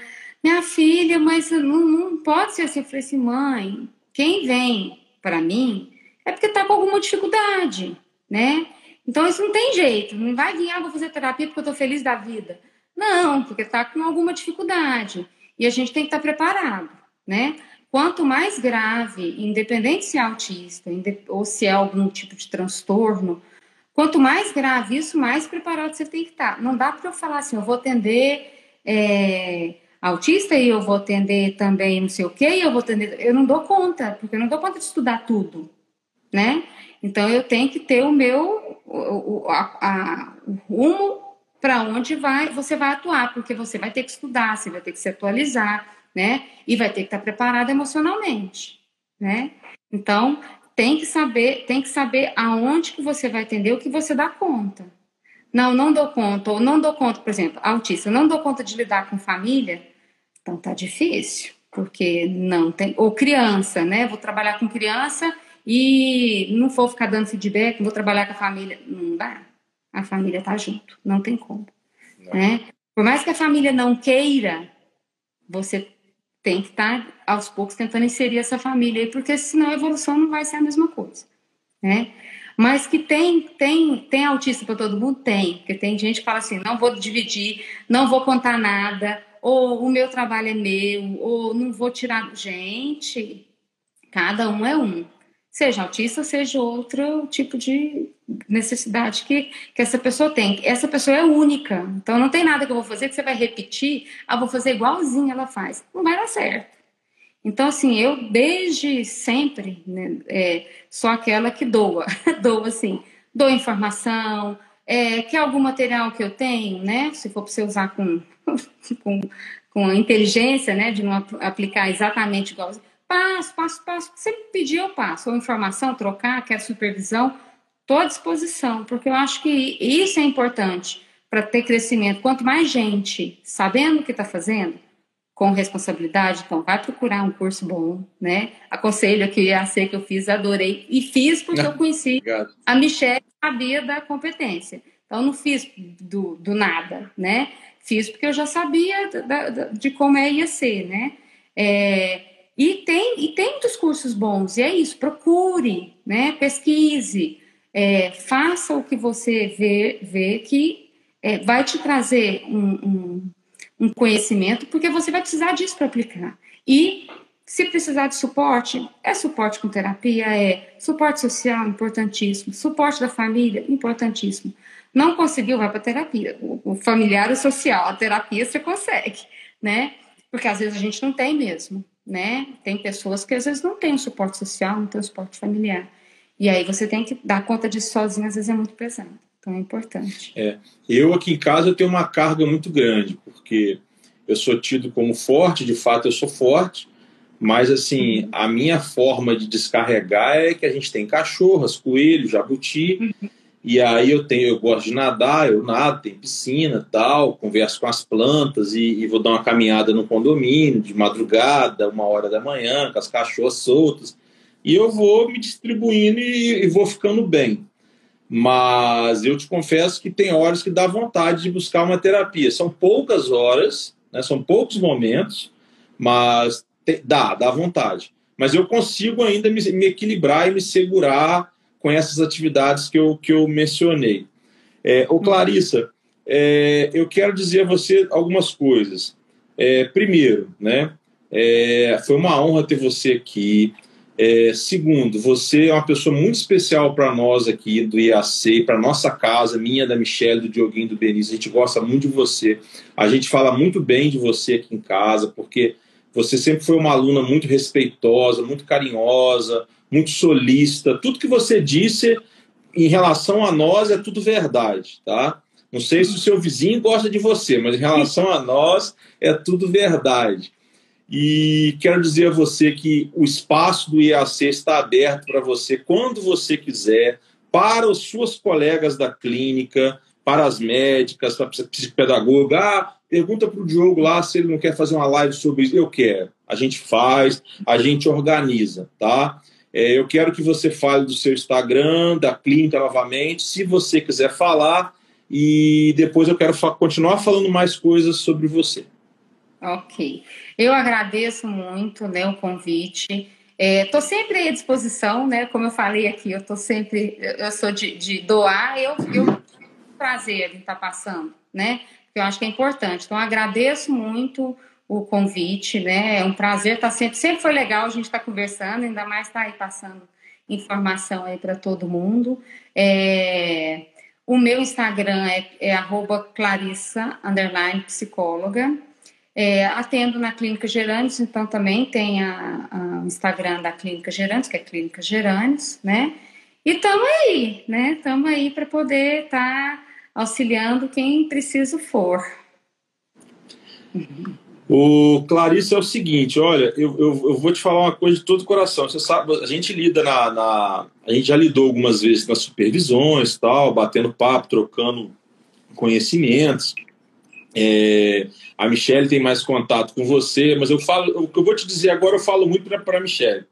minha filha, mas não, não pode ser assim. Eu falei assim, mãe, quem vem para mim é porque está com alguma dificuldade, né? Então isso não tem jeito. Não vai vir, ah, vou fazer terapia porque eu estou feliz da vida. Não, porque está com alguma dificuldade. E a gente tem que estar tá preparado, né? Quanto mais grave, independente se é autista ou se é algum tipo de transtorno, quanto mais grave isso, mais preparado você tem que estar. Tá. Não dá para eu falar assim, eu vou atender é, autista e eu vou atender também não sei o quê, e eu vou atender. Eu não dou conta, porque eu não dou conta de estudar tudo, né? Então eu tenho que ter o meu o, a, a, o rumo para onde vai você vai atuar, porque você vai ter que estudar, você vai ter que se atualizar, né? E vai ter que estar preparado emocionalmente, né? Então tem que saber tem que saber aonde que você vai atender o que você dá conta. Não, não dou conta, ou não dou conta, por exemplo, autista, não dou conta de lidar com família, então tá difícil, porque não tem. Ou criança, né? Vou trabalhar com criança e não vou ficar dando feedback, vou trabalhar com a família. Não dá. A família tá junto, não tem como. Né? Por mais que a família não queira, você tem que estar tá, aos poucos tentando inserir essa família aí, porque senão a evolução não vai ser a mesma coisa. Né? Mas que tem, tem, tem autista para todo mundo? Tem, porque tem gente que fala assim: não vou dividir, não vou contar nada, ou o meu trabalho é meu, ou não vou tirar. Gente, cada um é um. Seja autista, seja outro tipo de necessidade que, que essa pessoa tem. Essa pessoa é única. Então não tem nada que eu vou fazer que você vai repetir, ah, vou fazer igualzinho ela faz. Não vai dar certo. Então, assim, eu desde sempre né, é, sou aquela que doa, doa assim, dou informação, é, quer algum material que eu tenho, né? Se for para você usar com com, com inteligência, né, de não aplicar exatamente igual. Passo, passo, passo. Se pedir, eu passo. Ou informação, trocar, quer supervisão, estou à disposição, porque eu acho que isso é importante para ter crescimento. Quanto mais gente sabendo o que está fazendo, com responsabilidade, então vai procurar um curso bom, né? Aconselho aqui o IAC que eu fiz, adorei. E fiz porque eu conheci Obrigado. a Michelle, sabia da competência. Então não fiz do, do nada, né? Fiz porque eu já sabia da, da, de como é, ia ser, né? É, e, tem, e tem muitos cursos bons, e é isso, procure, né? pesquise, é, faça o que você vê, vê que é, vai te trazer um, um, um conhecimento, porque você vai precisar disso para aplicar. E se precisar de suporte, é suporte com terapia, é suporte social, importantíssimo, suporte da família, importantíssimo. Não conseguiu, vai para terapia. O, familiar e o social, a terapia você consegue, né? Porque às vezes a gente não tem mesmo, né? Tem pessoas que às vezes não têm o suporte social, não tem o suporte familiar. E aí você tem que dar conta disso sozinho, às vezes é muito pesado. Então é importante. É. Eu aqui em casa eu tenho uma carga muito grande, porque eu sou tido como forte, de fato eu sou forte, mas assim, uhum. a minha forma de descarregar é que a gente tem cachorras, coelhos, jabuti, uhum. E aí eu tenho, eu gosto de nadar, eu nado, tem piscina tal, converso com as plantas e, e, vou dar uma caminhada no condomínio de madrugada, uma hora da manhã, com as cachorras soltas. E eu vou me distribuindo e, e vou ficando bem. Mas eu te confesso que tem horas que dá vontade de buscar uma terapia. São poucas horas, né, são poucos momentos, mas te, dá, dá vontade. Mas eu consigo ainda me, me equilibrar e me segurar com essas atividades que eu, que eu mencionei. É, ô Clarissa, é, eu quero dizer a você algumas coisas. É, primeiro, né, é, foi uma honra ter você aqui. É, segundo, você é uma pessoa muito especial para nós aqui do IAC, para nossa casa, minha, da Michelle, do Dioguinho, do Benício. A gente gosta muito de você. A gente fala muito bem de você aqui em casa, porque você sempre foi uma aluna muito respeitosa, muito carinhosa, muito solista. Tudo que você disse em relação a nós é tudo verdade, tá? Não sei se o seu vizinho gosta de você, mas em relação a nós é tudo verdade. E quero dizer a você que o espaço do IAC está aberto para você quando você quiser, para os seus colegas da clínica, para as médicas, para a psicopedagoga. Ah, pergunta para o Diogo lá se ele não quer fazer uma live sobre isso. Eu quero. A gente faz, a gente organiza, tá? É, eu quero que você fale do seu Instagram, da clínica novamente, se você quiser falar, e depois eu quero continuar falando mais coisas sobre você. Ok. Eu agradeço muito né, o convite. Estou é, sempre à disposição, né? Como eu falei aqui, eu estou sempre, eu sou de, de doar, eu, eu prazer em estar tá passando, né? Eu acho que é importante. Então, agradeço muito o convite, né? É um prazer estar tá sempre, sempre foi legal a gente estar tá conversando, ainda mais estar aí passando informação aí para todo mundo. É, o meu Instagram é, é Clarissa psicóloga. É, atendo na Clínica Gerantes, então também tem a, Instagram da Clínica Gerantes, que é Clínica Gerantes, né? E estamos aí, né? Estamos aí para poder estar tá auxiliando quem preciso for. O Clarice é o seguinte, olha, eu, eu, eu, vou te falar uma coisa de todo o coração. Você sabe, a gente lida na, na, a gente já lidou algumas vezes nas supervisões, tal, batendo papo, trocando conhecimentos. É, a Michelle tem mais contato com você, mas eu falo, o que eu vou te dizer agora, eu falo muito para a Michelle.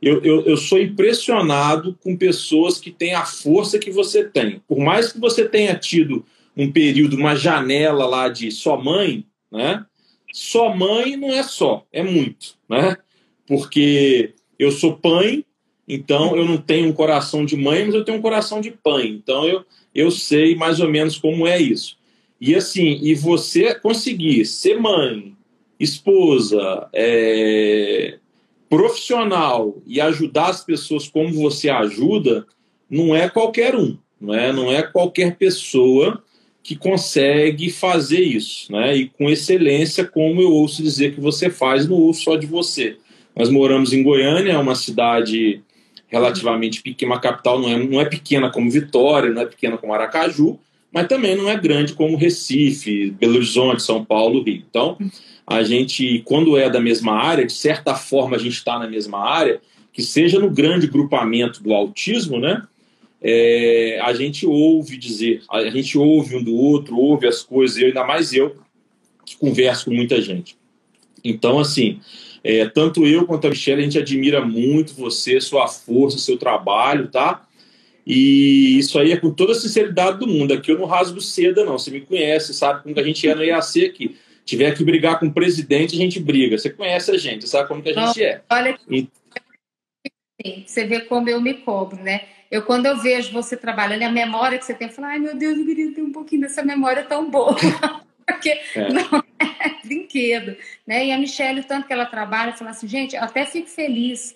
Eu, eu, eu, sou impressionado com pessoas que têm a força que você tem. Por mais que você tenha tido um período, uma janela lá de só mãe, né? Só mãe não é só, é muito, né? Porque eu sou pai, então eu não tenho um coração de mãe, mas eu tenho um coração de pai. Então eu, eu sei mais ou menos como é isso. E assim, e você conseguir ser mãe, esposa, é, profissional e ajudar as pessoas como você ajuda, não é qualquer um, não é, não é qualquer pessoa que consegue fazer isso, né? E com excelência, como eu ouço dizer que você faz, não ouço só de você. Nós moramos em Goiânia, é uma cidade relativamente pequena, uma capital não é, não é pequena como Vitória, não é pequena como Aracaju, mas também não é grande como Recife, Belo Horizonte, São Paulo, Rio. Então, a gente, quando é da mesma área, de certa forma a gente está na mesma área, que seja no grande grupamento do autismo, né? É, a gente ouve dizer, a gente ouve um do outro, ouve as coisas, eu, ainda mais eu, que converso com muita gente. Então, assim, é, tanto eu quanto a Michelle, a gente admira muito você, sua força, seu trabalho, tá? E isso aí é com toda a sinceridade do mundo. Aqui eu não rasgo seda, não. Você me conhece, sabe como que a gente é no IAC aqui. Tiver que brigar com o presidente, a gente briga. Você conhece a gente, sabe como que a gente é. Olha, e... você vê como eu me cobro, né? Eu, quando eu vejo você trabalhando, a memória que você tem, eu falo, ai meu Deus, eu queria ter um pouquinho dessa memória tão boa. Porque é. não é brinquedo. Né? E a Michelle, tanto que ela trabalha, fala assim, gente, eu até fico feliz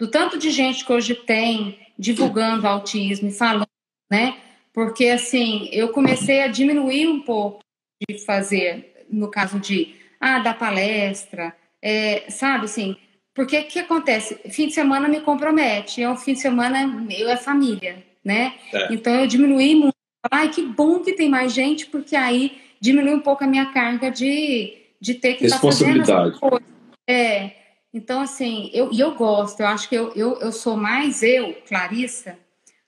do tanto de gente que hoje tem divulgando autismo e falando, né? Porque assim, eu comecei a diminuir um pouco de fazer, no caso de ah, dar palestra, é, sabe assim, porque o que acontece? Fim de semana me compromete, é um fim de semana eu é família, né? É. Então eu diminuí muito. Ai, que bom que tem mais gente, porque aí diminui um pouco a minha carga de, de ter que estar tá fazendo essa coisa. É, então, assim, eu, eu gosto, eu acho que eu, eu, eu sou mais eu, Clarissa,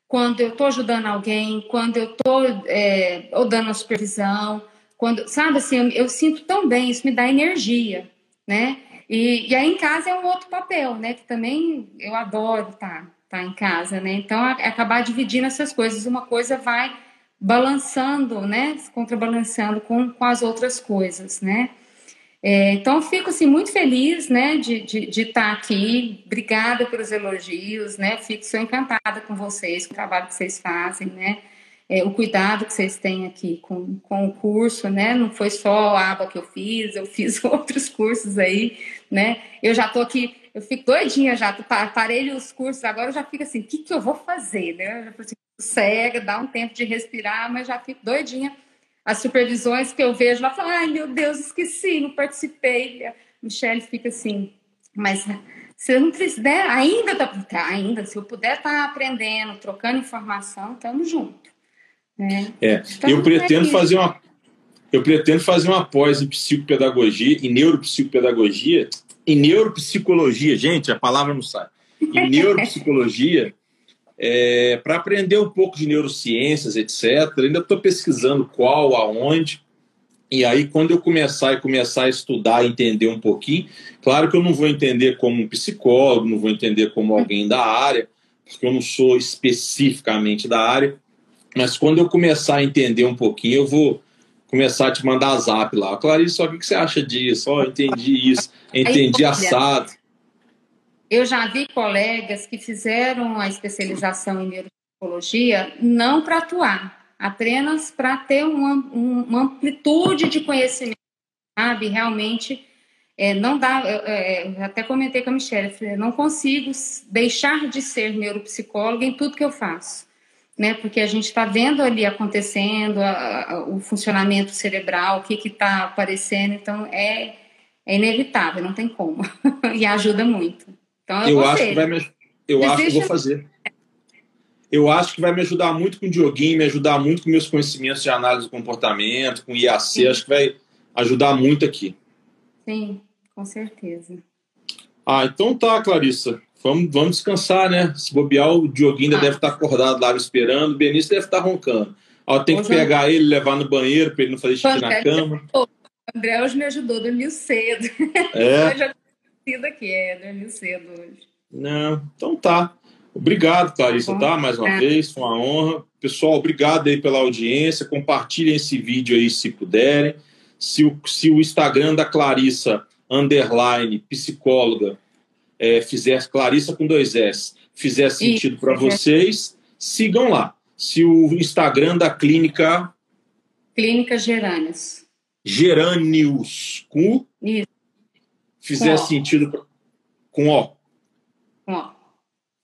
quando eu estou ajudando alguém, quando eu estou é, dando a supervisão, quando, sabe assim, eu, eu, sinto tão bem, isso me dá energia, né? E, e aí em casa é um outro papel, né? Que também eu adoro estar tá, tá em casa, né? Então, é acabar dividindo essas coisas, uma coisa vai balançando, né? Contrabalançando com, com as outras coisas, né? É, então, fico assim, muito feliz né, de, de, de, estar aqui. Obrigada pelos elogios, né? Fico sou encantada com vocês, com o trabalho que vocês fazem, né? É, o cuidado que vocês têm aqui com, com o curso, né? Não foi só a aba que eu fiz, eu fiz outros cursos aí, né? Eu já estou aqui eu fico doidinha já, parei os cursos, agora eu já fico assim, o que, que eu vou fazer, né? Eu já fico assim, cega, dá um tempo de respirar, mas já fico doidinha. As supervisões que eu vejo lá, falam, ai meu Deus, esqueci, não participei. A Michelle fica assim, mas se eu não precisa, né? ainda tá, tá, ainda, se eu puder estar tá aprendendo, trocando informação, estamos juntos. Né? É, eu pretendo fazer uma eu pretendo fazer uma pós em psicopedagogia, em neuropsicopedagogia, em neuropsicologia, gente, a palavra não sai. Em neuropsicologia, é, para aprender um pouco de neurociências, etc. Ainda estou pesquisando qual, aonde. E aí, quando eu começar e começar a estudar, entender um pouquinho, claro que eu não vou entender como um psicólogo, não vou entender como alguém da área, porque eu não sou especificamente da área, mas quando eu começar a entender um pouquinho, eu vou começar a te mandar zap lá. Clarice, o que você acha disso? Ó, oh, entendi isso, entendi assado. Eu já vi colegas que fizeram a especialização em neuropsicologia não para atuar, apenas para ter uma, uma, amplitude de conhecimento, sabe? Realmente é, não dá. É, eu até comentei com a Michelle, não consigo deixar de ser neuropsicóloga em tudo que eu faço né? Porque a gente está vendo ali acontecendo a, a, o funcionamento cerebral, o que está aparecendo, então é, é inevitável, não tem como. e ajuda muito. Então eu, eu acho que vai me, eu acho que vou fazer. Eu acho que vai me ajudar muito com o joguinho, me ajudar muito com meus conhecimentos de análise do comportamento, com IAC, Sim. acho que vai ajudar muito aqui. Sim, com certeza. Ah, então tá, Clarissa. Vamos, vamos descansar, né? Se bobear, o Dioguinho ainda ah. deve estar acordado lá esperando, o Benício deve estar roncando. Ó, tem que pegar ele, levar no banheiro para ele não fazer xixi na cama. O André hoje me ajudou, dormiu cedo. É. eu aqui, é, dormiu cedo hoje. Não, então tá. Obrigado, Clarissa, tá? tá? Mais uma é. vez, foi uma honra. Pessoal, obrigado aí pela audiência. Compartilhem esse vídeo aí se puderem. Se o, se o Instagram da Clarissa, underline, psicóloga, é, fizer Clarissa com dois S, fizer sentido para vocês, sigam lá. Se o Instagram da clínica. Clínica Gerânios. Gerânios. Com Isso. Fizer com sentido. Pra, com O. Com O.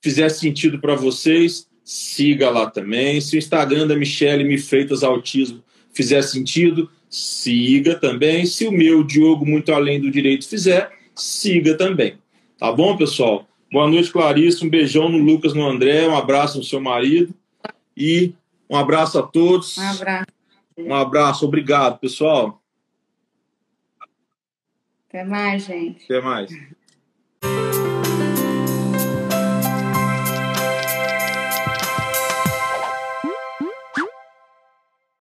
Fizer sentido para vocês, siga lá também. Se o Instagram da Michelle Me Freitas Autismo fizer sentido, siga também. Se o meu, Diogo Muito Além do Direito, fizer, siga também. Tá bom, pessoal? Boa noite, Clarice. Um beijão no Lucas, no André. Um abraço no seu marido. E um abraço a todos. Um abraço. Um abraço. Obrigado, pessoal. Até mais, gente. Até mais.